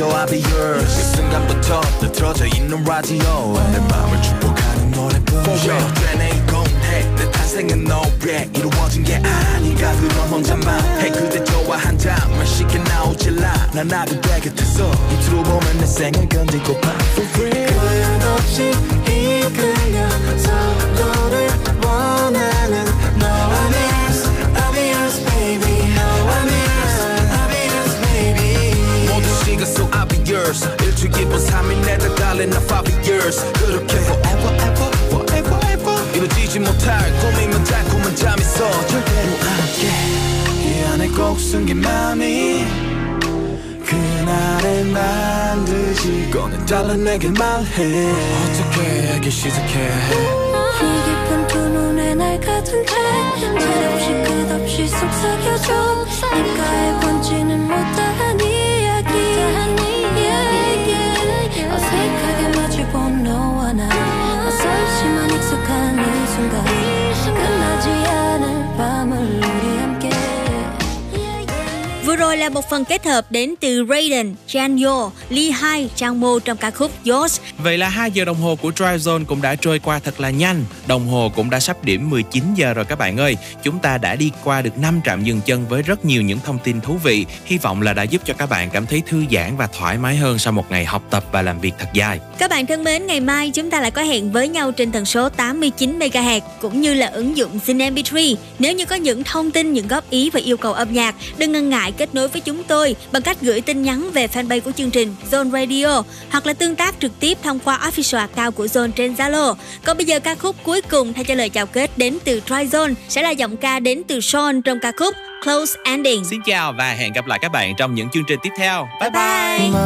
허락해줘 I'll be yours. 그 순간부터 느트러져 있는 라디오. 내 맘을 축복하는 노래뿐. For real. 되네 이건해 내 탄생은 너에 이루어진 게 아닌가 그런 혼자만 해 그대 좋아 한 잔만 쉽게 나오질 않아 나도 내 곁에서 입술로 보면 내 생을 건들고파 For real. 끝없이 이끌려 서로를 주 기분 3일 내다 달린 나 5 years. 그렇게 forever ever forever ever. 이루어지지 못할 꿈이면 달콤한 잠이 있어 절대로 안깨 이 안에 꼭 숨긴 맘이 그날의 반드시 꺼낸 달라 내게 말해. 어떻게 하기 시작해? 이 깊은 두 눈에 날 가둔 채 말없이 끝없이 속삭여줘. 입가에 번지 rồi là một phần kết hợp đến từ Raiden, Janyo, Lee Hai, Trang Mo trong ca khúc Yours. Vậy là 2 giờ đồng hồ của Drive Zone cũng đã trôi qua thật là nhanh. Đồng hồ cũng đã sắp điểm 19 giờ rồi các bạn ơi. Chúng ta đã đi qua được 5 trạm dừng chân với rất nhiều những thông tin thú vị. Hy vọng là đã giúp cho các bạn cảm thấy thư giãn và thoải mái hơn sau một ngày học tập và làm việc thật dài. Các bạn thân mến, ngày mai chúng ta lại có hẹn với nhau trên tần số 89 MHz cũng như là ứng dụng Zin MP3. Nếu như có những thông tin, những góp ý và yêu cầu âm nhạc, đừng ngần ngại kết kết nối với chúng tôi bằng cách gửi tin nhắn về fanpage của chương trình Zone Radio hoặc là tương tác trực tiếp thông qua official account của Zone trên Zalo. Còn bây giờ ca khúc cuối cùng thay cho lời chào kết đến từ Try Zone sẽ là giọng ca đến từ Sean trong ca khúc Close Ending. Xin chào và hẹn gặp lại các bạn trong những chương trình tiếp theo. Bye bye. bye.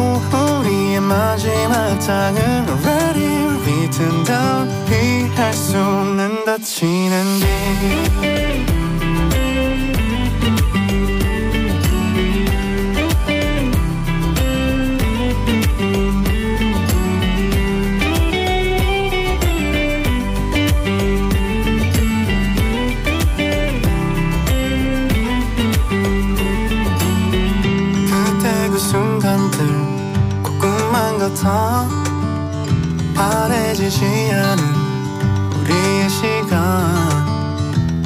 우리의 마지막 장은 already written down 피할 수 없는 다치는 길 같아. 바래지지 않은 우리의 시간.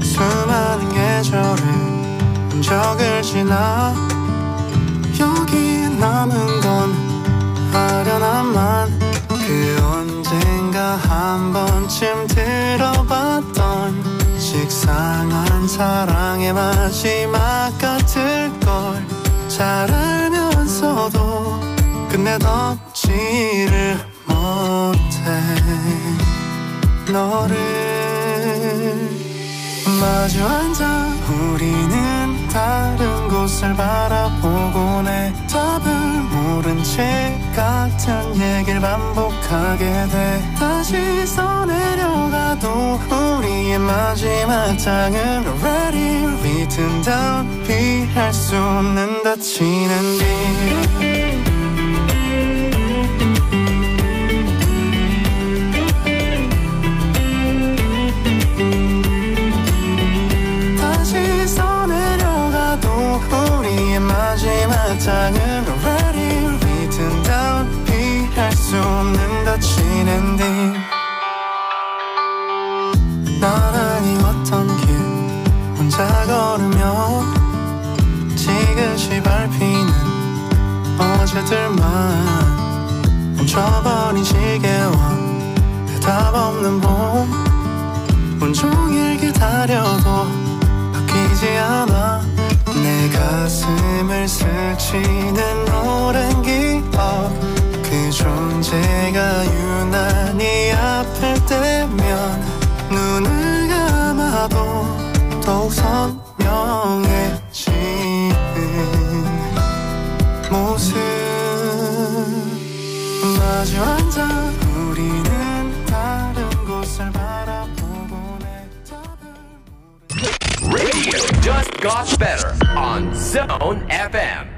수많은 계절의 흔적을 지나 여기 남은 건 아련함만. 그 언젠가 한 번쯤 들어봤던 식상한 사랑의 마지막 같을 걸. 잘 알면서도 끝내 덮지를 못해 너를 마주 앉아 우리는 다른 곳을 바라보곤 해 답을 못 모른 채 같은 얘기를 반복하게 돼. 다시 써내려가도 우리의 마지막 장은 already written down. 피할 수 없는 다치는 길 마지막 장은 already written down 피할 수 없는 다치는 뒤 나란히 걷던 길 혼자 걸으며 지그시 밟히는 어제들만 멈춰버린 시계와 대답 없는 봄. 온종일 기다려도 바뀌지 않아 내 가슴을 스치는 오랜 기억. 그 존재가 유난히 아플 때면 눈을 감아도 더욱 선명해지는 모습. 마주 앉아 우리는 다른 곳을 바라보고 내 Radio just got better on Zone FM.